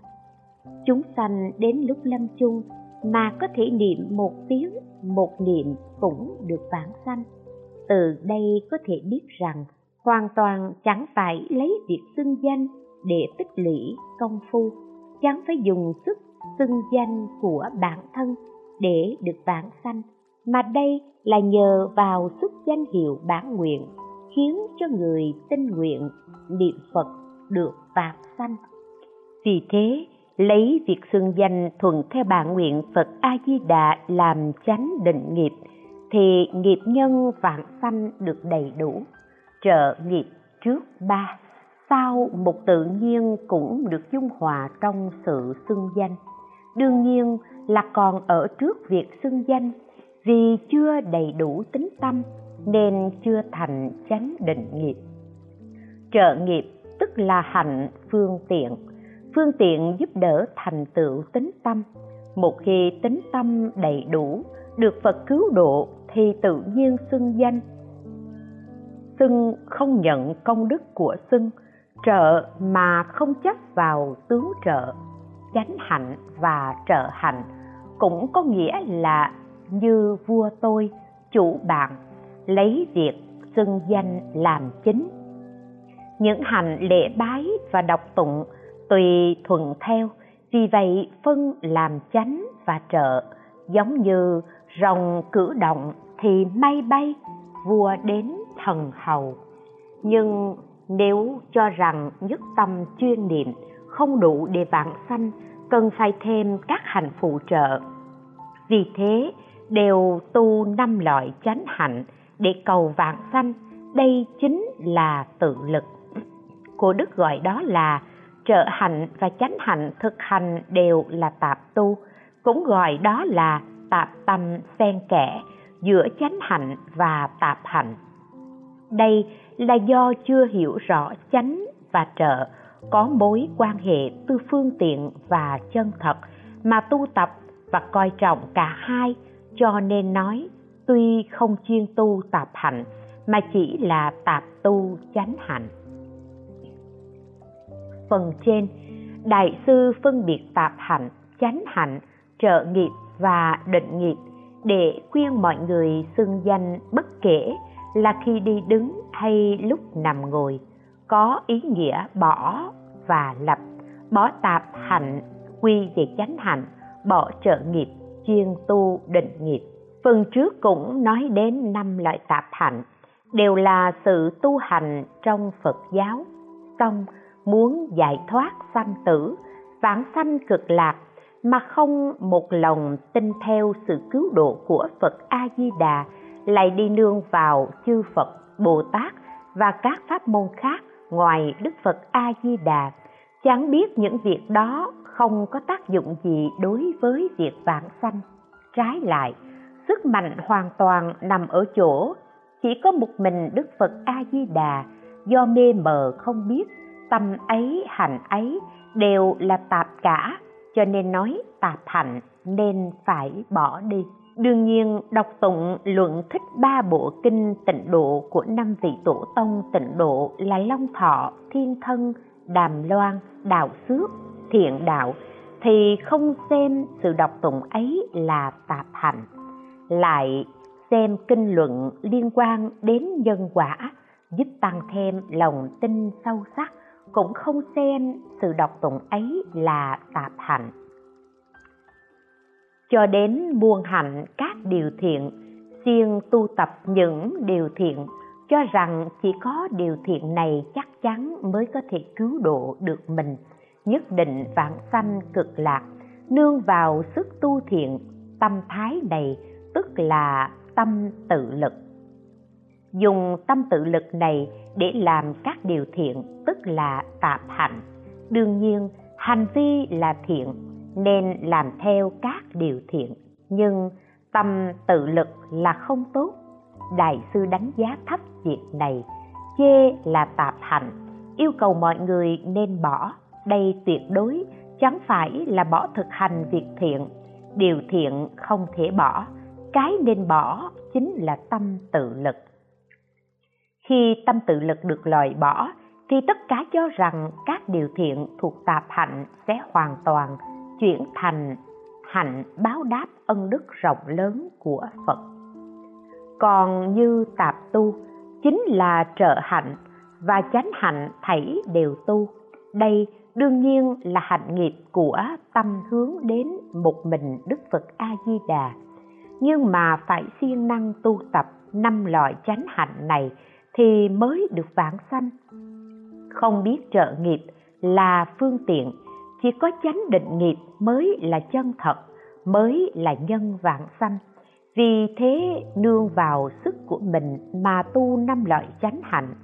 S1: Chúng sanh đến lúc lâm chung mà có thể niệm một tiếng, một niệm cũng được vãng sanh từ đây có thể biết rằng hoàn toàn chẳng phải lấy việc xưng danh để tích lũy công phu, chẳng phải dùng sức xưng danh của bản thân để được vãng sanh, mà đây là nhờ vào sức danh hiệu bản nguyện khiến cho người tinh nguyện niệm phật được vãng sanh. Vì thế, lấy việc xưng danh thuận theo bản nguyện Phật A Di Đà làm chánh định nghiệp, thì nghiệp nhân vạn sanh được đầy đủ, trợ nghiệp trước ba, sau một tự nhiên cũng được dung hòa trong sự xưng danh. Đương nhiên là còn ở trước việc xưng danh vì chưa đầy đủ tính tâm, nên chưa thành chánh định nghiệp. Trợ nghiệp tức là hạnh phương tiện. Phương tiện giúp đỡ thành tựu tính tâm. Một khi tính tâm đầy đủ, được phật cứu độ thì tự nhiên xưng danh. Xưng không nhận công đức của xưng, trợ mà không chấp vào tướng trợ. Chánh hạnh và trợ hạnh cũng có nghĩa là như vua tôi, chủ bạn, lấy việc xưng danh làm chính. Những hành lễ bái và đọc tụng tùy thuận theo, vì vậy phân làm chánh và trợ, giống như rồng cử động thì may bay, vua đến thần hầu. Nhưng nếu cho rằng nhất tâm chuyên niệm, không đủ để vạn sanh, cần phải thêm các hành phụ trợ. Vì thế đều tu năm loại chánh hạnh để cầu vạn sanh. Đây chính là tự lực. Của đức gọi đó là trợ hạnh và chánh hạnh thực hành đều là tạp tu. Cũng gọi đó là tạp tâm xen kẽ giữa chánh hạnh và tạp hạnh. Đây là do chưa hiểu rõ chánh và trợ có mối quan hệ tư phương tiện và chân thật mà tu tập và coi trọng cả hai cho nên nói, tuy không chuyên tu tạp hạnh mà chỉ là tạp tu chánh hạnh phần trên, đại sư phân biệt tạp hạnh chánh hạnh trợ nghiệp và định nghiệp để khuyên mọi người xưng danh bất kể là khi đi đứng hay lúc nằm ngồi, có ý nghĩa bỏ và lập, bỏ tạp hạnh quy về chánh hạnh bỏ trợ nghiệp chuyên tu định nghiệp. Phần trước cũng nói đến năm loại tạp hạnh, đều là sự tu hành trong phật giáo. Xong, muốn giải thoát sanh tử, vãng sanh cực lạc, mà không một lòng tin theo sự cứu độ của Phật A Di Đà lại đi nương vào chư Phật, Bồ Tát và các pháp môn khác ngoài Đức Phật A Di Đà chẳng biết những việc đó không có tác dụng gì đối với việc vãng sanh. Trái lại, sức mạnh hoàn toàn nằm ở chỗ chỉ có một mình Đức Phật A Di Đà do mê mờ không biết, tâm ấy, hành ấy đều là tạp cả, cho nên nói tạp hạnh nên phải bỏ đi. Đương nhiên, đọc tụng luận thích ba bộ kinh tịnh độ của năm vị tổ tông tịnh độ là long thọ, thiên thân, đàm loan đạo xước thiện đạo, thì không xem sự đọc tụng ấy là tạp hạnh lại xem kinh luận liên quan đến nhân quả, giúp tăng thêm lòng tin sâu sắc, cũng không xem sự đọc tụng ấy là tạp hạnh cho đến buông hạnh các điều thiện, siêng tu tập những điều thiện, cho rằng chỉ có điều thiện này chắc chắn mới có thể cứu độ được mình nhất định vãng sanh cực lạc, nương vào sức tu thiện, tâm thái này, tức là tâm tự lực. Dùng tâm tự lực này để làm các điều thiện, tức là tạp hạnh. Đương nhiên, hành vi là thiện, nên làm theo các điều thiện. Nhưng tâm tự lực là không tốt. Đại sư đánh giá thấp việc này. Chê là tạp hạnh. Yêu cầu mọi người nên bỏ đây tuyệt đối chẳng phải là bỏ thực hành việc thiện. Điều thiện không thể bỏ, cái nên bỏ chính là tâm tự lực. Khi tâm tự lực được loại bỏ, thì tất cả cho rằng các điều thiện thuộc tạp hạnh sẽ hoàn toàn chuyển thành hạnh báo đáp ân đức rộng lớn của phật. Còn như tạp tu, chính là trợ hạnh và chánh hạnh thảy đều tu. Đây đương nhiên là hạnh nghiệp của tâm hướng đến một mình đức phật a di đà nhưng mà phải siêng năng tu tập năm loại chánh hạnh này thì mới được vãng sanh. Không biết trợ nghiệp là phương tiện, chỉ có chánh định nghiệp mới là chân thật, mới là nhân vãng sanh. Vì thế, nương vào sức của mình mà tu năm loại chánh hạnh.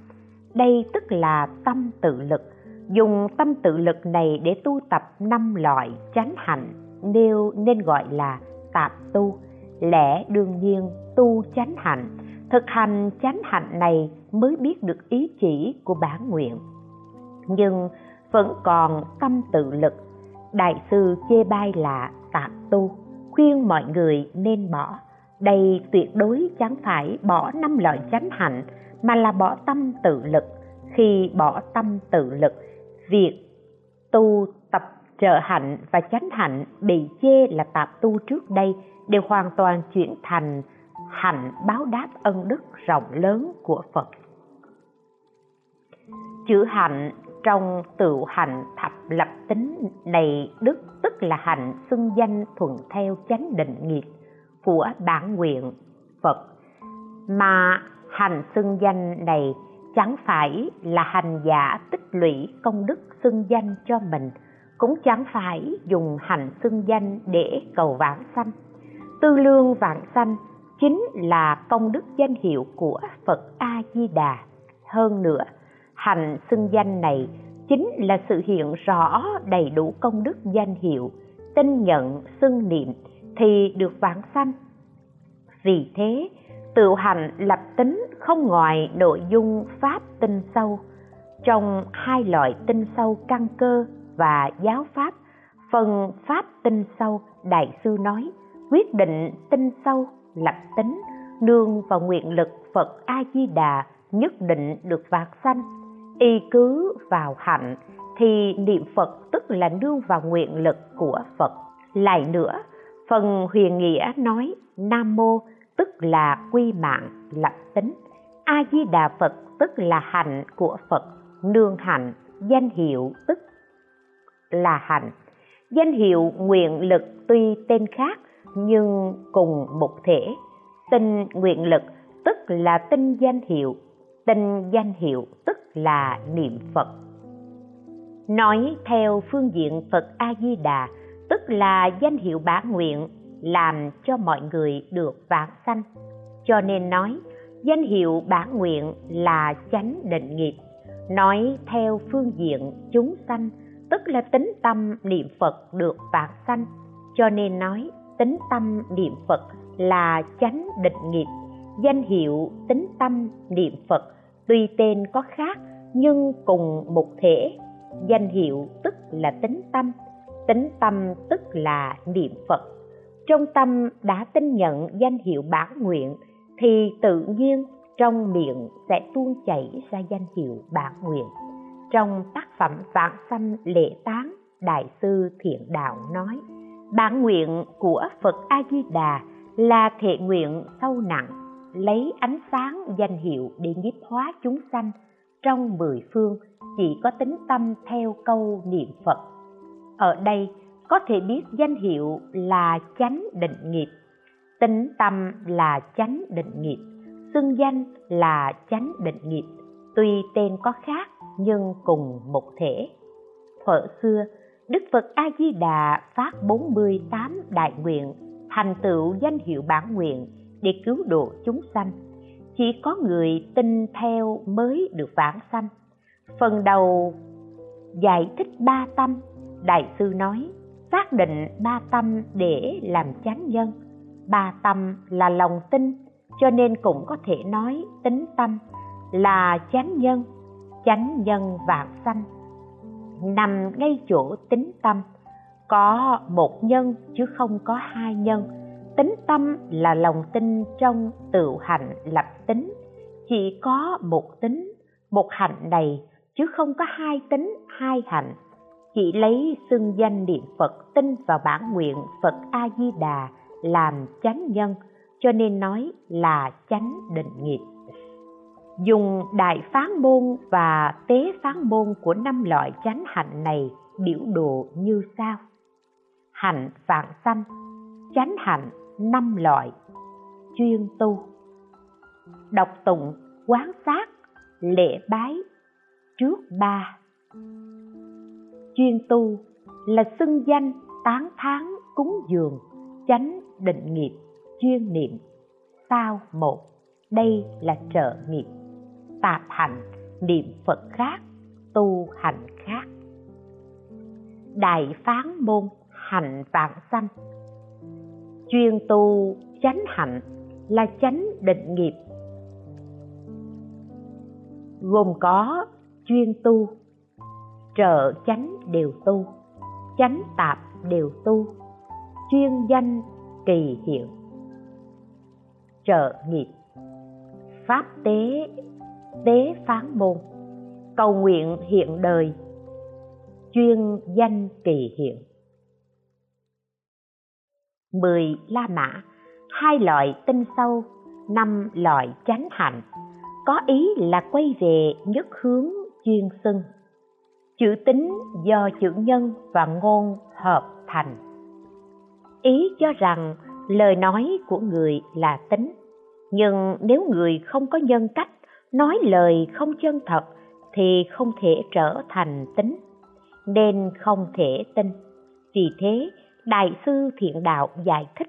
S1: Đây tức là tâm tự lực dùng tâm tự lực này để tu tập năm loại chánh hạnh, nêu nên gọi là tạp tu. Lẽ đương nhiên, tu chánh hạnh, thực hành chánh hạnh này mới biết được ý chỉ của bản nguyện. Nhưng vẫn còn tâm tự lực. Đại sư chê bai là tạp tu, khuyên mọi người nên bỏ. Đây tuyệt đối chẳng phải bỏ năm loại chánh hạnh, mà là bỏ tâm tự lực. Khi bỏ tâm tự lực việc tu tập trợ hạnh và chánh hạnh bị chê là tạp tu trước đây đều hoàn toàn chuyển thành hạnh báo đáp ân đức rộng lớn của phật. Chữ hạnh trong tự hạnh thập lập tính này đức tức là hạnh xưng danh thuận theo chánh định nghiệp của bản nguyện phật. Mà hành xưng danh này chẳng phải là hành giả tích lũy công đức xưng danh cho mình, cũng chẳng phải dùng hành xưng danh để cầu vãng sanh. Tư lương vãng sanh chính là công đức danh hiệu của phật a di đà hơn nữa, hành xưng danh này chính là sự hiện rõ đầy đủ công đức danh hiệu tin nhận xưng niệm thì được vãng sanh. Vì thế tự hành lập tính không ngoài nội dung pháp tinh sâu. Trong hai loại tinh sâu căn cơ và giáo pháp, phần pháp tinh sâu đại sư nói, quyết định tinh sâu lập tính, nương vào nguyện lực phật a di đà nhất định được vạt sanh. Y cứ vào hạnh thì niệm phật tức là nương vào nguyện lực của phật. Lại nữa, phần huyền nghĩa nói, nam mô tức là quy mạng lập tính. A di đà phật tức là hạnh của phật, nương hạnh, danh hiệu tức là hạnh. Danh hiệu nguyện lực tuy tên khác nhưng cùng một thể. Tinh nguyện lực tức là tinh danh hiệu, tinh danh hiệu tức là niệm phật. Nói theo phương diện phật a di đà tức là danh hiệu bản nguyện làm cho mọi người được vãng sanh. Cho nên nói, danh hiệu bản nguyện là chánh định nghiệp. Nói theo phương diện chúng sanh, tức là tính tâm niệm phật được vãng sanh. Cho nên nói, tính tâm niệm phật là chánh định nghiệp. Danh hiệu tính tâm niệm phật tuy tên có khác nhưng cùng một thể. Danh hiệu tức là tính tâm. Tính tâm tức là niệm phật trong tâm đã tin nhận danh hiệu bản nguyện, thì tự nhiên trong miệng sẽ tuôn chảy ra danh hiệu bản nguyện. Trong tác phẩm vạn sanh lễ tán, đại sư thiện đạo nói, bản nguyện của phật a di đà là thệ nguyện sâu nặng, lấy ánh sáng danh hiệu để nhiếp hóa chúng sanh. Trong mười phương chỉ có tính tâm theo câu niệm phật. Ở đây có thể biết danh hiệu là chánh định nghiệp. Tính tâm là chánh định nghiệp. Xưng danh là chánh định nghiệp. Tuy tên có khác, nhưng cùng một thể. Thuở xưa, đức phật a di đà phát 48 đại nguyện, thành tựu danh hiệu bản nguyện để cứu độ chúng sanh. Chỉ có người tin theo mới được vãng sanh. Phần đầu giải thích ba tâm, đại sư nói xác định ba tâm để làm chánh nhân ba tâm là lòng tin, cho nên cũng có thể nói tính tâm là chánh nhân chánh nhân vạn sanh. Nằm ngay chỗ tính tâm, có một nhân chứ không có hai nhân. Tính tâm là lòng tin trong tự hạnh lập tính. Chỉ có một tính, một hạnh này chứ không có hai tính, hai hạnh chỉ lấy xưng danh niệm phật, tin vào bản nguyện phật a di đà làm chánh nhân, cho nên nói là chánh định nghiệp. Dùng đại phán môn và tế phán môn của năm loại chánh hạnh này biểu đồ như sau. Hạnh vạn sanh, chánh hạnh năm loại. Chuyên tu, đọc tụng, quán sát, lễ bái, trước ba chuyên tu là xưng danh tán thán cúng dường, chánh định nghiệp, chuyên niệm. Sao một, đây là trợ nghiệp. Tạp hạnh niệm phật khác, tu hành khác. Đại phán môn, hành vạn sanh. Chuyên tu, chánh hạnh là chánh định nghiệp. Gồm có chuyên tu trợ chánh đều tu, chánh tạp đều tu, chuyên danh kỳ hiệu. Trợ nghiệp. Pháp tế tế phán môn. Cầu nguyện hiện đời. Chuyên danh kỳ hiệu. Mười la mã. Hai loại tinh sâu, năm loại chánh hạnh. Có ý là quay về nhất hướng chuyên xưng chữ tính do chữ nhân và ngôn hợp thành. Ý cho rằng lời nói của người là tính. Nhưng nếu người không có nhân cách, nói lời không chân thật thì không thể trở thành tính, nên không thể tin. Vì thế, đại sư thiện đạo giải thích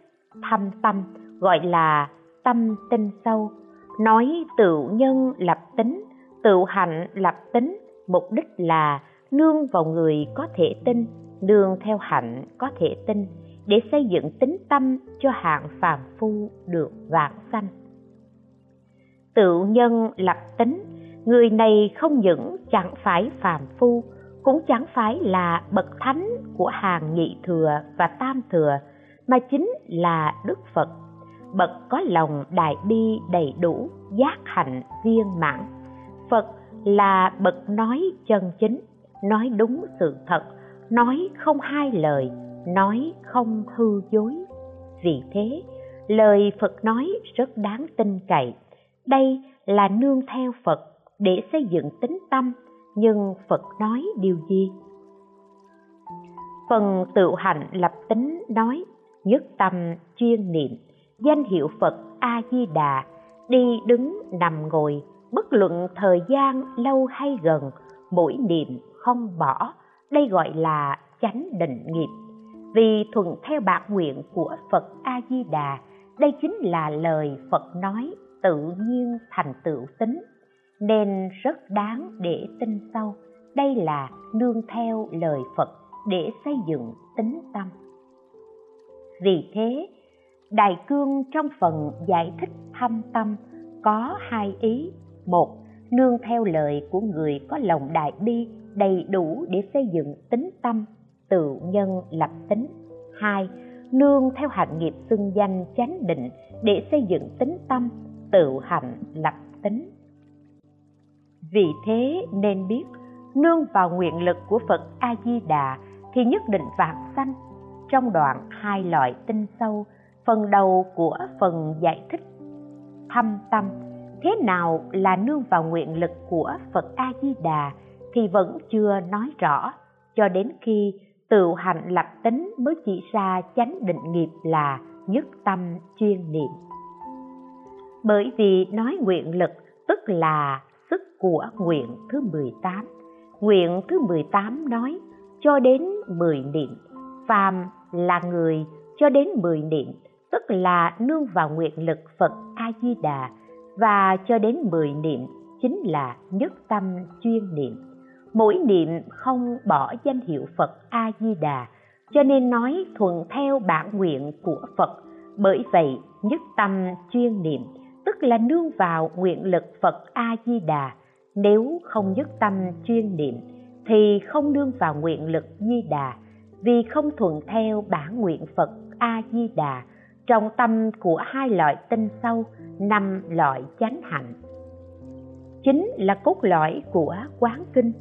S1: thâm tâm, gọi là tâm tinh sâu. Nói tự nhân lập tính tự hạnh lập tính, mục đích là nương vào người có thể tin, nương theo hạnh có thể tin, để xây dựng tính tâm cho hạng phàm phu được vạn sanh. Tự nhân lập tính, người này không những chẳng phải phàm phu, cũng chẳng phải là bậc thánh của hàng nhị thừa và tam thừa, mà chính là đức phật. Bậc có lòng đại bi đầy đủ, giác hạnh viên mãn. Phật là bậc nói chân chính nói đúng sự thật, nói không hai lời, nói không hư dối. Vì thế, lời phật nói rất đáng tin cậy. Đây là nương theo phật để xây dựng tính tâm, nhưng phật nói điều gì? Phần tự hạnh lập tính nói, nhất tâm chuyên niệm, danh hiệu phật a di đà đi đứng nằm ngồi, bất luận thời gian lâu hay gần, mỗi niệm không bỏ. Đây gọi là chánh định nghiệp. Vì thuận theo bản nguyện của phật a di đà đây chính là lời phật nói tự nhiên thành tựu tính. Nên rất đáng để tin sâu. Đây là nương theo lời phật để xây dựng tính tâm. Vì thế đại cương trong phần giải thích thâm tâm có hai ý. Một, nương theo lời của người có lòng đại bi đầy đủ để xây dựng tính tâm, tự nhân lập tính. Hai, nương theo hạnh nghiệp xưng danh chánh định để xây dựng tính tâm, tự hạnh lập tính. Vì thế nên biết, nương vào nguyện lực của phật a di đà thì nhất định vạn sanh. Trong đoạn hai loại tinh sâu phần đầu của phần giải thích thâm tâm, thế nào là nương vào nguyện lực của phật a di đà thì vẫn chưa nói rõ, cho đến khi tự hạnh lập tính mới chỉ ra chánh định nghiệp là nhất tâm chuyên niệm. Bởi vì nói nguyện lực tức là sức của nguyện thứ 18 nguyện thứ 18 nói, cho đến 10 niệm. Phàm là người cho đến 10 niệm, tức là nương vào nguyện lực Phật A Di Đà, và cho đến 10 niệm chính là nhất tâm chuyên niệm. Mỗi niệm không bỏ danh hiệu Phật A Di Đà, cho nên nói thuận theo bản nguyện của Phật. Bởi vậy, nhất tâm chuyên niệm tức là nương vào nguyện lực Phật A Di Đà. Nếu không nhất tâm chuyên niệm thì không nương vào nguyện lực Di Đà, vì không thuận theo bản nguyện Phật A Di Đà trong tâm của hai loại tinh sâu năm loại chánh hạnh chính là cốt lõi của quán kinh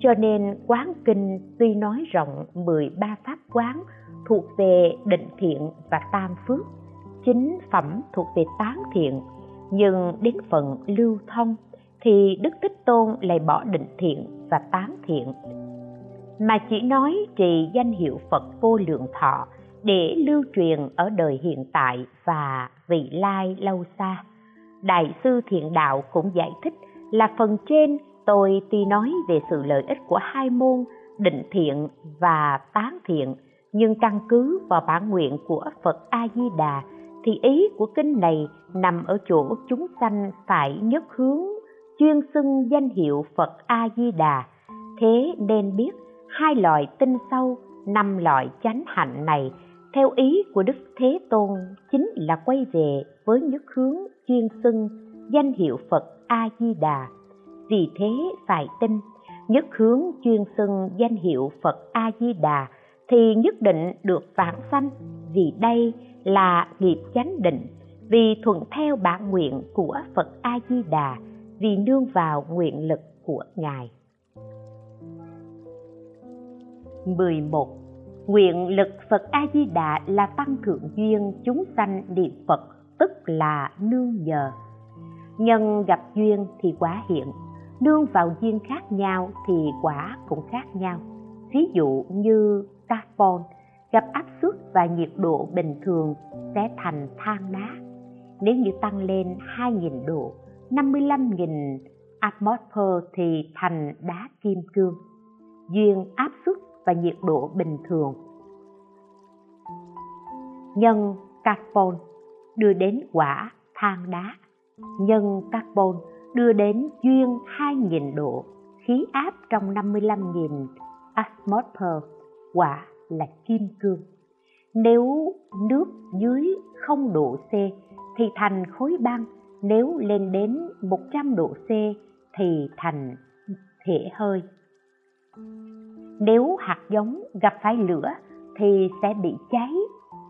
S1: cho nên quán kinh tuy nói rộng 13 pháp quán thuộc về định thiện và tam phước, chính phẩm thuộc về tán thiện, nhưng đến phần lưu thông thì đức thích tôn lại bỏ định thiện và tán thiện mà chỉ nói trì danh hiệu phật vô lượng thọ để lưu truyền ở đời hiện tại và vị lai lâu xa. Đại sư Thiện Đạo cũng giải thích là phần trên tôi tuy nói về sự lợi ích của hai môn định thiện và tán thiện, nhưng căn cứ vào bản nguyện của Phật A-di-đà thì ý của kinh này nằm ở chỗ chúng sanh phải nhất hướng chuyên xưng danh hiệu Phật A-di-đà. Thế nên biết hai loại tinh sâu, năm loại chánh hạnh này theo ý của Đức Thế Tôn chính là quay về với nhất hướng chuyên xưng danh hiệu Phật A-di-đà. Vì thế phải tin, nhất hướng chuyên xưng danh hiệu Phật A-di-đà thì nhất định được vãng sanh. Vì đây là nghiệp chánh định vì thuận theo bản nguyện của Phật A-di-đà vì nương vào nguyện lực của Ngài. 11 nguyện lực phật a di đà là tăng thượng duyên chúng sanh niệm phật tức là nương nhờ. Nhân gặp duyên thì quá hiện nương vào duyên khác nhau thì quả cũng khác nhau ví dụ như carbon, gặp áp suất và nhiệt độ bình thường sẽ thành than đá nếu như tăng lên 2.000 độ 55.000 atmosphere thì thành đá kim cương duyên áp suất và nhiệt độ bình thường. Nhân carbon, đưa đến quả than đá. Nhân carbon đưa đến duyên 2.000 độ, khí áp trong 55.000 atmosphere, quả là kim cương. Nếu nước dưới 0 độ C thì thành khối băng, nếu lên đến 100 độ C thì thành thể hơi nếu hạt giống gặp phải lửa thì sẽ bị cháy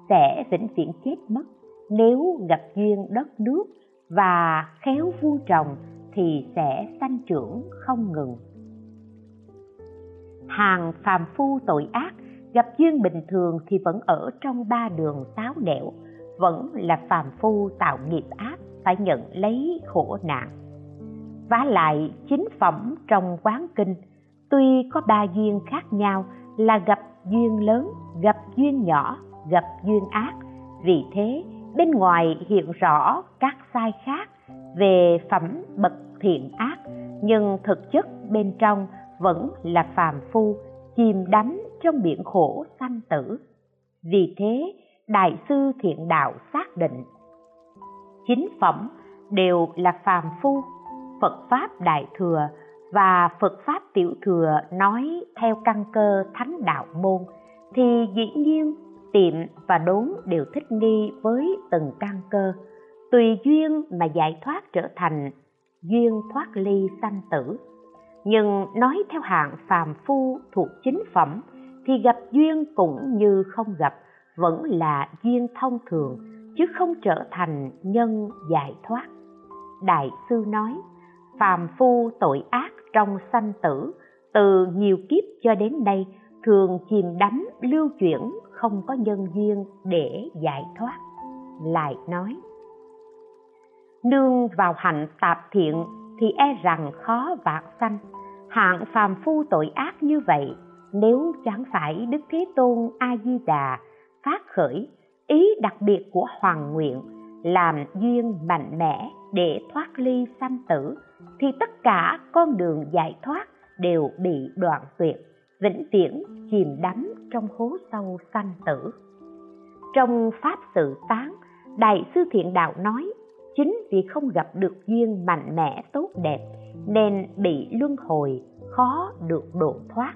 S1: sẽ vĩnh viễn chết mất nếu gặp duyên đất nước và khéo vuông trồng thì sẽ sanh trưởng không ngừng. Hàng phàm phu tội ác gặp duyên bình thường thì vẫn ở trong ba đường táo đẻo vẫn là phàm phu tạo nghiệp ác, phải nhận lấy khổ nạn. Vả lại chính phẩm trong quán kinh, tuy có ba duyên khác nhau là gặp duyên lớn, gặp duyên nhỏ, gặp duyên ác. Vì thế bên ngoài hiện rõ các sai khác về phẩm bậc thiện ác, nhưng thực chất bên trong vẫn là phàm phu, chìm đắm trong biển khổ sanh tử. Vì thế, đại sư thiện đạo xác định, chính phẩm đều là phàm phu, phật pháp đại thừa và Phật Pháp Tiểu Thừa nói theo căn cơ thánh đạo môn, thì dĩ nhiên tiệm và đốn đều thích nghi với từng căn cơ. Tùy duyên mà giải thoát trở thành, duyên thoát ly sanh tử. Nhưng nói theo hạng phàm phu thuộc chính phẩm, thì gặp duyên cũng như không gặp, vẫn là duyên thông thường, chứ không trở thành nhân giải thoát. Đại sư nói, phàm phu tội ác trong sanh tử, từ nhiều kiếp cho đến đây thường chìm đắm lưu chuyển không có nhân duyên để giải thoát, lại nói, nương vào hạnh tạp thiện thì e rằng khó vạn sanh. Hạng phàm phu tội ác như vậy, nếu chẳng phải đức thế tôn a di đà phát khởi, ý đặc biệt của hoàng nguyện làm duyên mạnh mẽ để thoát ly sanh tử, thì tất cả con đường giải thoát đều bị đoạn tuyệt vĩnh viễn chìm đắm trong hố sâu sanh tử. Trong pháp sự tán, đại sư thiện đạo nói, chính vì không gặp được duyên mạnh mẽ tốt đẹp, nên bị luân hồi, khó được độ thoát.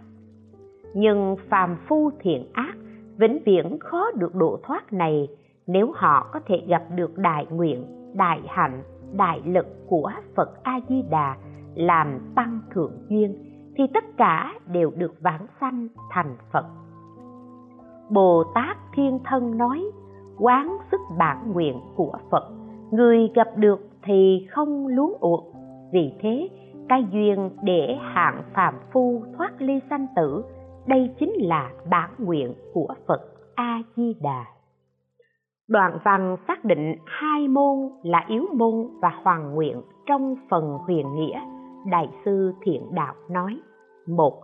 S1: Nhưng phàm phu thiện ác, vĩnh viễn khó được độ thoát này, nếu họ có thể gặp được đại nguyện, đại hạnh, đại lực của phật a di đà, làm tăng thượng duyên thì tất cả đều được vãng sanh thành phật. Bồ tát thiên thân nói, quán sức bản nguyện của phật, người gặp được thì không luống uột vì thế, cái duyên để hạng phàm phu thoát ly sanh tử, đây chính là bản nguyện của phật a di đà đoạn văn xác định hai môn là yếu môn và hoàn nguyện trong phần huyền nghĩa đại sư thiện đạo nói, một,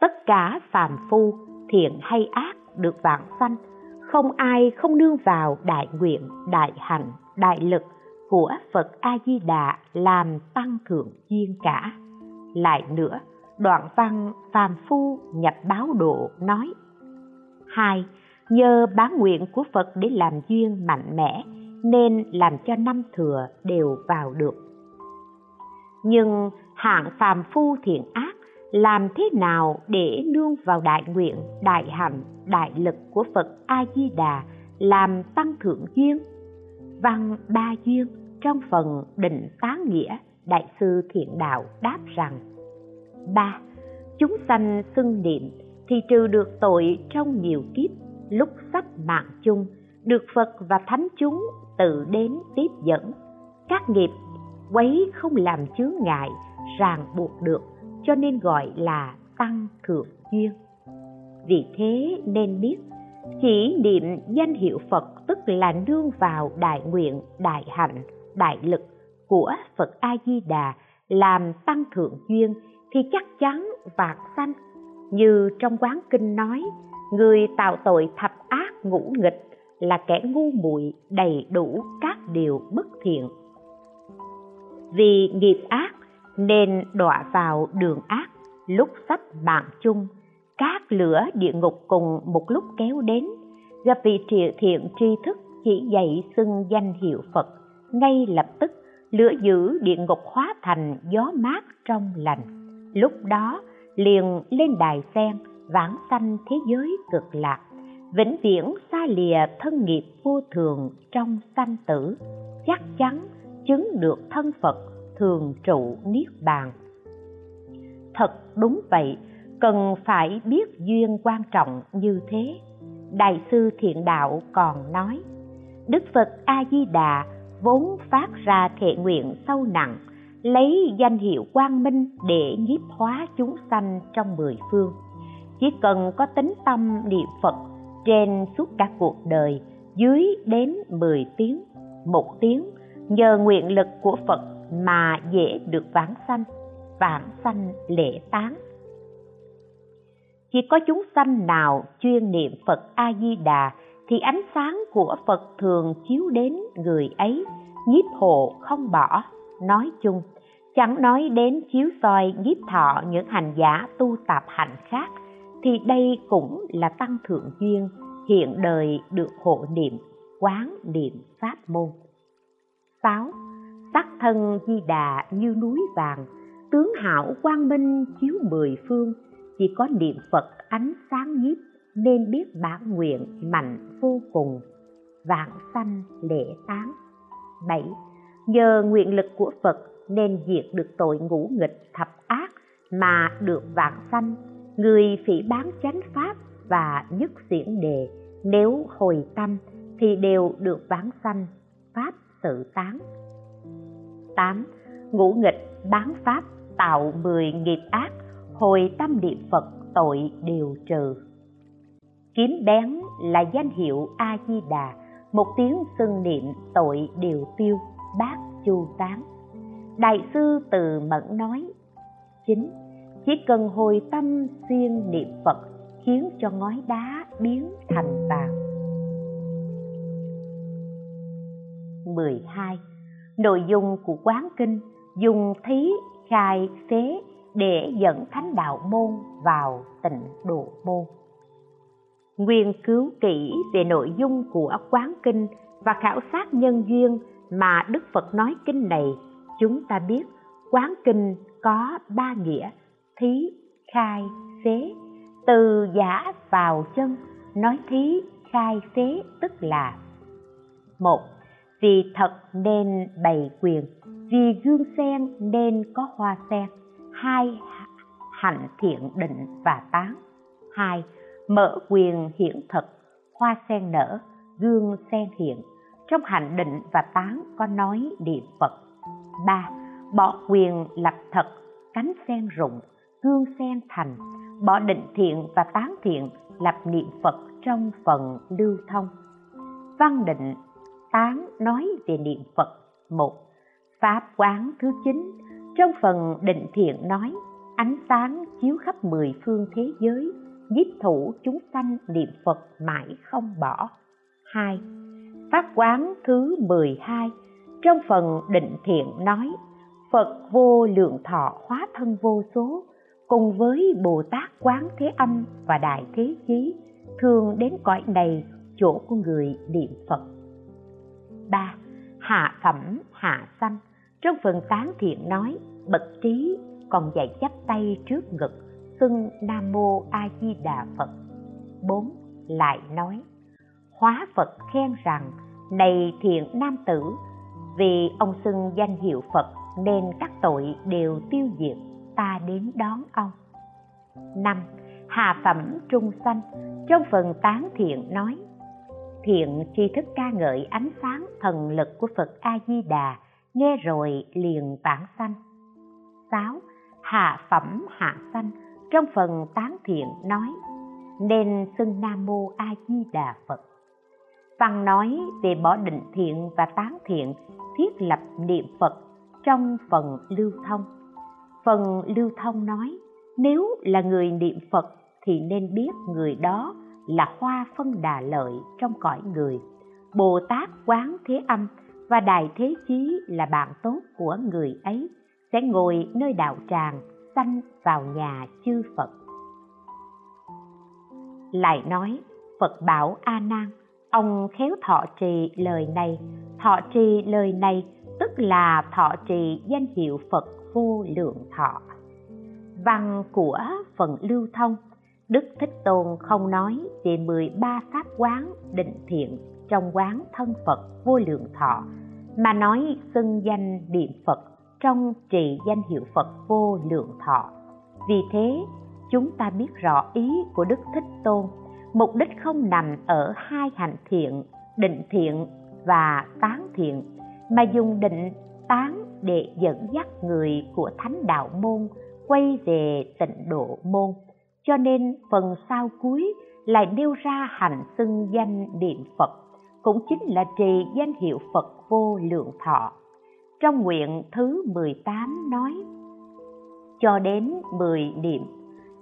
S1: tất cả phàm phu thiện hay ác được vạn sanh, không ai không nương vào đại nguyện, đại hạnh, đại lực của phật a di đà làm tăng thượng duyên cả. Lại nữa, đoạn văn phàm phu nhập báo độ nói, hai, nhờ bán nguyện của phật để làm duyên mạnh mẽ nên làm cho năm thừa đều vào được. Nhưng hạng phàm phu thiện ác, làm thế nào để nương vào đại nguyện, đại hạnh, đại lực của phật a di đà làm tăng thượng duyên? Văn ba duyên trong phần định tán nghĩa, đại sư thiện đạo đáp rằng, ba, chúng sanh xưng niệm thì trừ được tội trong nhiều kiếp, lúc sắp mạng chung, được phật và thánh chúng tự đến tiếp dẫn. Các nghiệp quấy không làm chướng ngại ràng buộc được, cho nên gọi là tăng thượng duyên. Vì thế nên biết, chỉ niệm danh hiệu phật tức là nương vào đại nguyện, đại hạnh, đại lực của phật a di đà làm tăng thượng duyên thì chắc chắn vạn sanh. Như trong quán kinh nói, người tạo tội thập ác ngũ nghịch là kẻ ngu muội đầy đủ các điều bất thiện. Vì nghiệp ác nên đọa vào đường ác, lúc sắp mạng chung. Các lửa địa ngục cùng một lúc kéo đến, gặp vị triệt thiện tri thức chỉ dạy xưng danh hiệu phật. Ngay lập tức, lửa dữ địa ngục hóa thành gió mát trong lành. Lúc đó, liền lên đài sen, vãng sanh thế giới cực lạc, vĩnh viễn xa lìa thân nghiệp vô thường trong sanh tử. Chắc chắn chứng được thân phật thường trụ niết bàn. Thật đúng vậy, cần phải biết duyên quan trọng như thế. Đại sư thiện đạo còn nói, đức phật a di đà vốn phát ra thệ nguyện sâu nặng, lấy danh hiệu quang minh để nhiếp hóa chúng sanh trong mười phương. Chỉ cần có tính tâm niệm phật trên suốt cả cuộc đời, dưới đến mười tiếng, một tiếng, nhờ nguyện lực của phật mà dễ được vãng sanh vãng sanh lễ tán. Chỉ có chúng sanh nào chuyên niệm phật a di đà thì ánh sáng của phật thường chiếu đến người ấy, nhiếp hộ không bỏ. Nói chung, chẳng nói đến chiếu soi nhiếp thọ những hành giả tu tập hạnh khác, thì đây cũng là tăng thượng duyên, hiện đời được hộ niệm, quán niệm pháp môn. 6. Tắc thân di đà như núi vàng, tướng hảo quang minh chiếu mười phương. Chỉ có niệm phật ánh sáng nhiếp nên biết bản nguyện mạnh vô cùng. Vạn sanh lễ tán. 7. Nhờ nguyện lực của Phật nên diệt được tội ngũ nghịch thập ác mà được vạn sanh. Người phỉ bán chánh pháp và nhất diễn đề, nếu hồi tâm thì đều được vãng sanh, pháp sự tán. 8. Ngũ nghịch, bán pháp, tạo mười nghiệp ác, hồi tâm niệm Phật, tội đều trừ kiếm bén là danh hiệu A Di Đà một tiếng xưng niệm tội đều tiêu bát chu tán đại sư từ mẫn nói, chính, chỉ cần hồi tâm xuyên niệm phật, khiến cho ngói đá biến thành vàng 12. Nội dung của quán kinh dùng thí khai phế để dẫn thánh đạo môn vào tịnh độ môn. Nguyên cứu kỹ về nội dung của quán kinh và khảo sát nhân duyên mà Đức Phật nói kinh này, chúng ta biết quán kinh có ba nghĩa thí, khai, phế. Từ giả vào chân, nói thí, khai, phế tức là một vì thật nên bày quyền, vì gương sen nên có hoa sen. Hai hạnh thiện định và tán. Hai mở quyền hiển thực, hoa sen nở, gương sen hiện. Trong hạnh định và tán có nói niệm Phật. ba Bỏ quyền lập thật, cánh sen rụng, gương sen thành, bỏ định thiện và tán thiện, lập niệm Phật trong phần lưu thông. Văn định, 8 nói về niệm Phật. một, Pháp quán thứ chín, trong phần định thiện nói, ánh sáng chiếu khắp mười phương thế giới nhiếp thủ chúng sanh niệm Phật mãi không bỏ. 2. Pháp quán thứ 12 trong phần định thiện nói, Phật vô lượng thọ hóa thân vô số, cùng với Bồ Tát quán thế âm và đại thế chí, thường đến cõi này chỗ của người niệm Phật. 3. Hạ phẩm, hạ sanh trong phần tán thiện nói, bậc trí còn dạy chắp tay trước ngực, xưng nam mô a di đà phật 4. lại nói, hóa phật khen rằng, này thiện nam tử, vì ông xưng danh hiệu phật nên các tội đều tiêu diệt, ta đến đón ông năm Hà phẩm trung sanh trong phần tán thiện nói thiện tri thức ca ngợi ánh sáng thần lực của Phật A Di Đà nghe rồi liền tản sanh 6. Hạ phẩm hạ sanh, trong phần tán thiện nói, nên xưng Nam Mô A Di Đà Phật. Văn nói về bỏ định thiện và tán thiện, thiết lập niệm Phật trong phần lưu thông. Phần lưu thông nói, nếu là người niệm Phật thì nên biết người đó là hoa phân đà lợi trong cõi người. Bồ Tát quán thế âm và Đại Thế Chí là bạn tốt của người ấy sẽ ngồi nơi đạo tràng sanh vào nhà chư Phật. Lại nói, Phật bảo A Nan, ông khéo thọ trì lời này, thọ trì lời này tức là thọ trì danh hiệu Phật vô lượng thọ. Văn của phần lưu thông, Đức Thích Tôn không nói về 13 pháp quán định thiện trong quán thân Phật vô lượng thọ mà nói xưng danh niệm Phật trong trì danh hiệu Phật vô lượng thọ. Vì thế, chúng ta biết rõ ý của Đức Thích Tôn, mục đích không nằm ở hai hành thiện, định thiện và tán thiện, mà dùng định tán để dẫn dắt người của thánh đạo môn quay về tịnh độ môn. Cho nên phần sau cuối lại nêu ra hành xưng danh niệm Phật cũng chính là trì danh hiệu Phật vô lượng thọ. Trong nguyện thứ 18 nói cho đến 10 niệm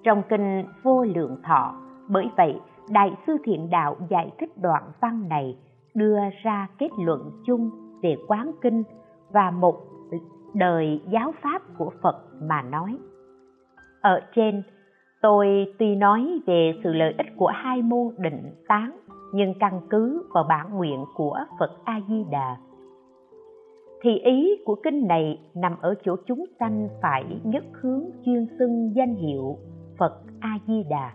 S1: trong kinh vô lượng thọ. Bởi vậy, Đại sư Thiện Đạo giải thích đoạn văn này đưa ra kết luận chung về quán kinh và một đời giáo pháp của Phật mà nói. Ở trên, tôi tuy nói về sự lợi ích của hai môn định tán nhưng căn cứ vào bản nguyện của Phật A Di Đà. Thì ý của kinh này nằm ở chỗ chúng sanh phải nhất hướng chuyên xưng danh hiệu Phật A Di Đà.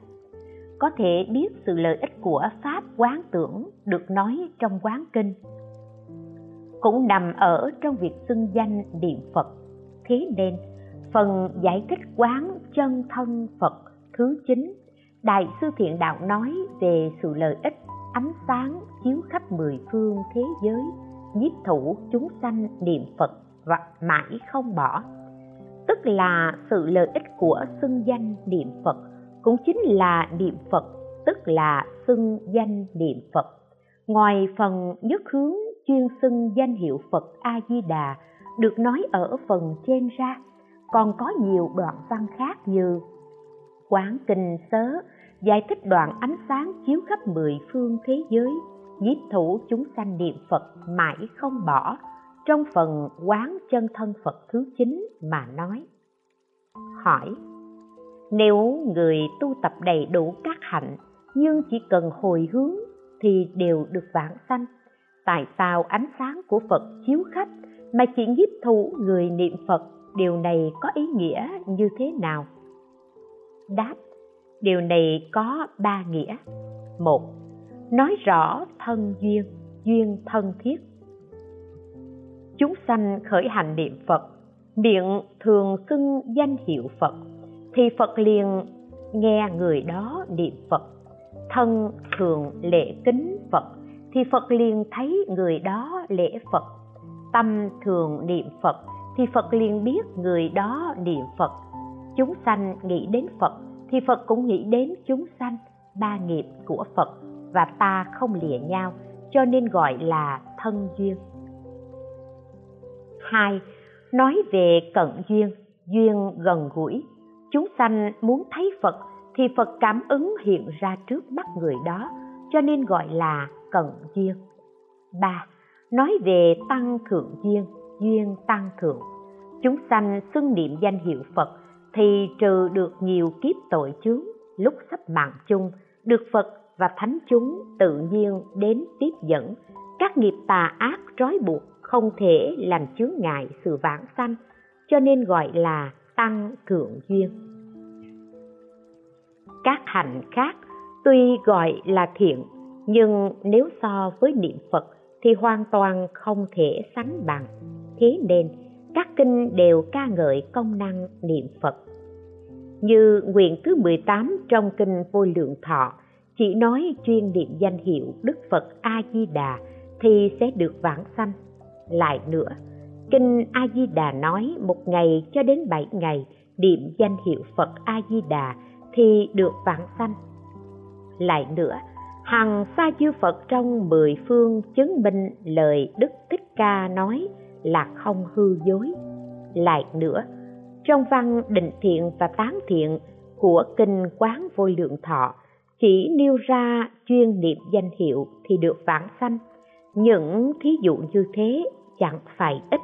S1: Có thể biết sự lợi ích của pháp quán tưởng được nói trong quán kinh. Cũng nằm ở trong việc xưng danh niệm Phật. Thế nên, phần giải thích quán chân thân Phật thứ 9 Đại sư Thiện Đạo nói về sự lợi ích ánh sáng chiếu khắp mười phương thế giới, nhiếp thủ chúng sanh niệm phật và mãi không bỏ. Tức là sự lợi ích của xưng danh niệm phật cũng chính là niệm phật, tức là xưng danh niệm phật. Ngoài phần nhất hướng chuyên xưng danh hiệu phật a di đà được nói ở phần trên ra, còn có nhiều đoạn văn khác như quán kinh sớ, giải thích đoạn ánh sáng chiếu khắp mười phương thế giới nhiếp thủ chúng sanh niệm phật mãi không bỏ, trong phần quán chân thân phật thứ chín mà nói. Hỏi, nếu người tu tập đầy đủ các hạnh, nhưng chỉ cần hồi hướng thì đều được vãng sanh, tại sao ánh sáng của phật chiếu khắp mà chỉ nhiếp thủ người niệm phật? Điều này có ý nghĩa như thế nào? Đáp, điều này có ba nghĩa. Một, nói rõ thân duyên duyên thân thiết. Chúng sanh khởi hành niệm phật, miệng thường xưng danh hiệu phật, thì phật liền nghe người đó niệm phật. Thân thường lễ kính phật, thì phật liền thấy người đó lễ phật. Tâm thường niệm phật, thì phật liền biết người đó niệm phật chúng sanh nghĩ đến phật, thì phật cũng nghĩ đến chúng sanh, ba nghiệp của phật, và ta không lìa nhau, cho nên gọi là thân duyên. Hai, nói về cận duyên duyên gần gũi. Chúng sanh muốn thấy phật, thì phật cảm ứng hiện ra trước mắt người đó, cho nên gọi là cận duyên. Ba, nói về tăng thượng duyên duyên tăng thượng. Chúng sanh xưng niệm danh hiệu phật thì trừ được nhiều kiếp tội chướng, lúc sắp mạng chung, được phật và thánh chúng tự nhiên đến tiếp dẫn, các nghiệp tà ác trói buộc không thể làm chướng ngại sự vãng sanh, cho nên gọi là tăng thượng duyên. Các hạnh khác tuy gọi là thiện, nhưng nếu so với niệm phật thì hoàn toàn không thể sánh bằng. Thế nên các kinh đều ca ngợi công năng niệm phật như nguyện thứ 18 trong kinh vô lượng thọ chỉ nói chuyên niệm danh hiệu Đức Phật A Di Đà thì sẽ được vãng sanh. Lại nữa, kinh A Di Đà nói một ngày cho đến bảy ngày niệm danh hiệu Phật A Di Đà thì được vãng sanh. Lại nữa, hằng sa chư Phật trong mười phương chứng minh lời Đức Thích Ca nói là không hư dối. Lại nữa, trong văn định thiện và tán thiện của kinh quán vô lượng thọ chỉ nêu ra chuyên niệm danh hiệu thì được vãng sanh những thí dụ như thế chẳng phải ít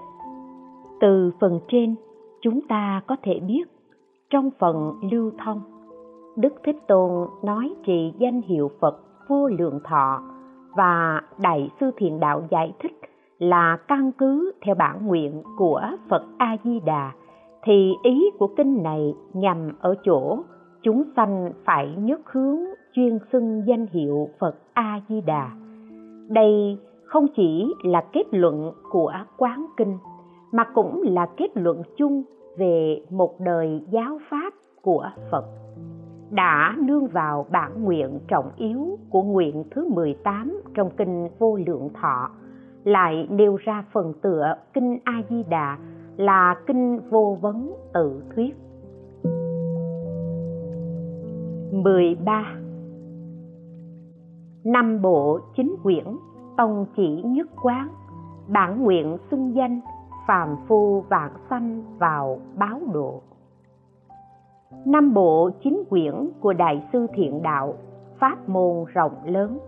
S1: từ phần trên chúng ta có thể biết trong phần lưu thông đức thích tôn nói trì danh hiệu phật vô lượng thọ và đại sư thiền đạo giải thích là căn cứ theo bản nguyện của phật a di đà thì ý của kinh này nhằm ở chỗ chúng sanh phải nhất hướng chuyên xưng danh hiệu Phật A Di Đà. Đây không chỉ là kết luận của quán kinh mà cũng là kết luận chung về một đời giáo pháp của Phật. Đã nương vào bản nguyện trọng yếu của nguyện thứ 18 trong kinh Vô Lượng Thọ, lại nêu ra phần tựa kinh A Di Đà là kinh vô vấn tự thuyết. 13 năm bộ chính quyển tông chỉ nhất quán, bản nguyện xưng danh phàm phu vạn sanh vào báo độ. Năm bộ chính quyển của đại sư thiện đạo, pháp môn rộng lớn,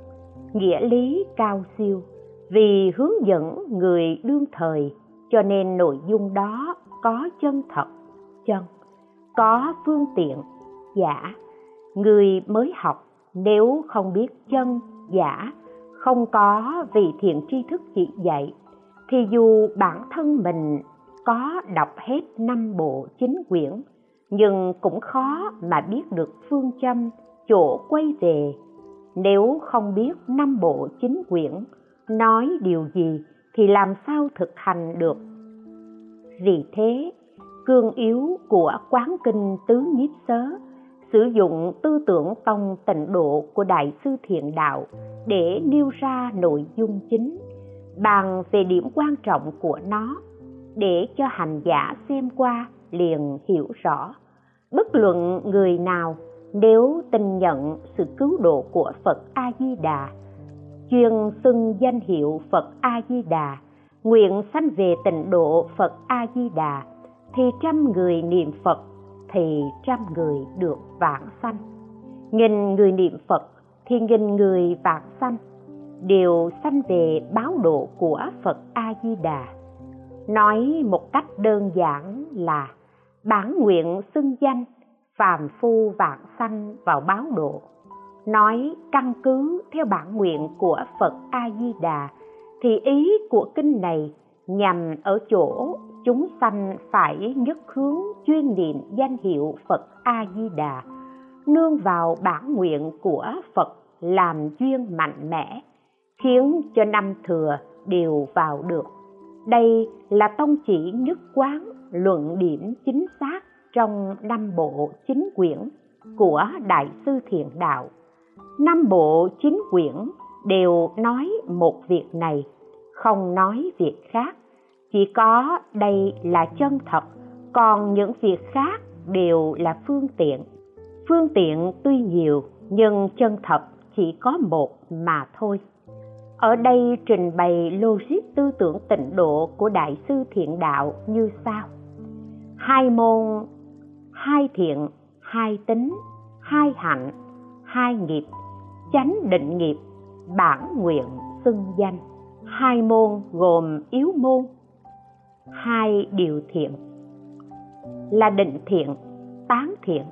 S1: nghĩa lý cao siêu vì hướng dẫn người đương thời, cho nên nội dung đó có chân thật. Chân, có phương tiện, giả. Người mới học, nếu không biết chân, giả. Không có vị thiện tri thức chỉ dạy, thì dù bản thân mình có đọc hết năm bộ chính quyển, nhưng cũng khó mà biết được phương châm, chỗ quay về. Nếu không biết năm bộ chính quyển nói điều gì thì làm sao thực hành được? Vì thế, cương yếu của quán kinh tứ nhiếp sớ sử dụng tư tưởng tông tịnh độ của đại sư thiện đạo để nêu ra nội dung chính, bàn về điểm quan trọng của nó để cho hành giả xem qua liền hiểu rõ. Bất luận người nào nếu tin nhận sự cứu độ của phật a di đà chuyên xưng danh hiệu phật a di đà nguyện sanh về tịnh độ phật a di đà thì trăm người niệm phật, thì trăm người được vạn sanh. Nghìn người niệm phật, thì nghìn người vạn sanh. Đều sanh về báo độ của phật a di đà nói một cách đơn giản là, bản nguyện xưng danh, phàm phu vạn sanh vào báo độ nói căn cứ theo bản nguyện của phật a di đà thì ý của kinh này nhằm ở chỗ chúng sanh phải nhất hướng chuyên niệm danh hiệu phật a di đà nương vào bản nguyện của phật làm duyên mạnh mẽ, khiến cho năm thừa đều vào được. Đây là tông chỉ nhất quán luận điểm chính xác trong năm bộ chính quyển của đại sư thiện đạo năm bộ chính quyển đều nói một việc này, không nói việc khác. Chỉ có đây là chân thật, còn những việc khác đều là phương tiện. Phương tiện tuy nhiều, nhưng chân thật chỉ có một mà thôi. Ở đây trình bày logic tư tưởng tịnh độ của đại sư thiện đạo như sau. Hai môn, hai thiện, hai tính, hai hạnh, hai nghiệp chánh định nghiệp, bản nguyện xưng danh. Hai môn gồm yếu môn, hai điều thiện. Là định thiện, tán thiện,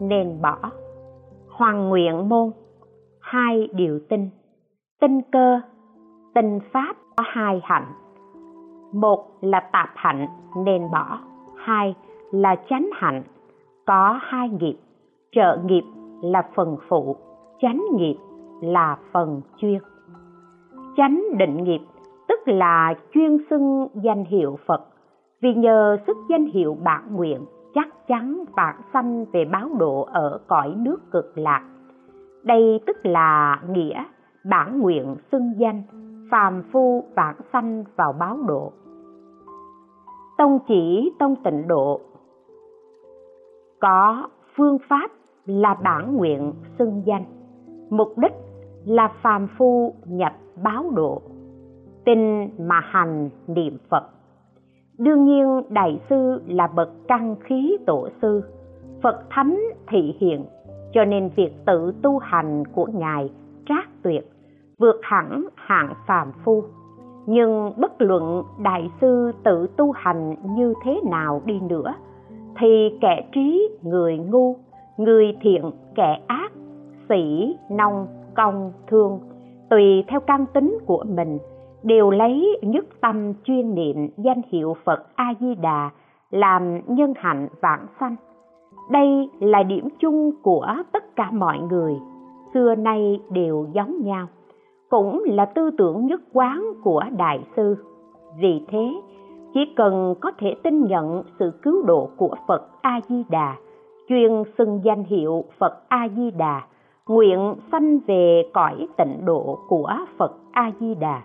S1: nên bỏ. Hoàng nguyện môn, hai điều tinh. Tinh cơ, tinh pháp có hai hạnh. Một là tạp hạnh, nên bỏ. Hai là chánh hạnh, có hai nghiệp. Trợ nghiệp là phần phụ chánh nghiệp là phần chuyên. Chánh định nghiệp tức là chuyên xưng danh hiệu phật, vì nhờ sức danh hiệu bản nguyện, chắc chắn bạn sanh về báo độ ở cõi nước cực lạc. Đây tức là nghĩa bản nguyện xưng danh, phàm phu vãng sanh vào báo độ. Tông chỉ tông tịnh độ. Có phương pháp là bản nguyện xưng danh mục đích là phàm phu nhập báo độ. Tin mà hành niệm phật. Đương nhiên, đại sư là bậc căn khí tổ sư, phật thánh thị hiện, cho nên việc tự tu hành của ngài trác tuyệt, vượt hẳn hạng phàm phu. Nhưng bất luận đại sư tự tu hành như thế nào đi nữa, thì kẻ trí người ngu, người thiện, kẻ ác sĩ, nông, công, thương, tùy theo căn tính của mình, đều lấy nhất tâm chuyên niệm danh hiệu phật a di đà làm nhân hạnh vãng sanh. Đây là điểm chung của tất cả mọi người, xưa nay đều giống nhau, cũng là tư tưởng nhất quán của đại sư. Vì thế, chỉ cần có thể tin nhận sự cứu độ của phật a di đà chuyên xưng danh hiệu phật a di đà nguyện sanh về cõi tịnh độ của phật a di đà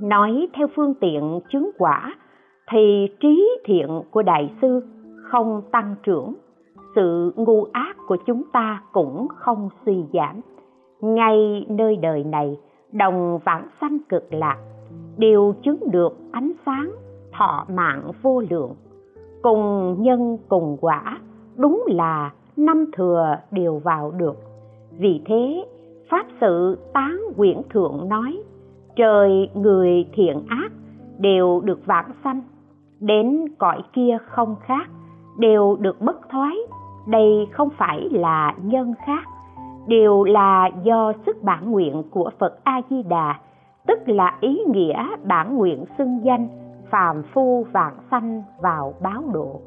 S1: nói theo phương tiện chứng quả, thì trí thiện của đại sư không tăng trưởng, sự ngu ác của chúng ta cũng không suy giảm. Ngay nơi đời này, đồng vãng sanh cực lạc, đều chứng được ánh sáng, thọ mạng vô lượng. Cùng nhân cùng quả, đúng là năm thừa đều vào được vì thế, pháp sự tán quyển thượng nói, trời, người thiện ác đều được vãng sanh, đến cõi kia không khác, đều được bất thoái, đây không phải là nhân khác, đều là do sức bản nguyện của phật a di đà tức là ý nghĩa bản nguyện xưng danh, phàm phu vạn sanh vào báo độ.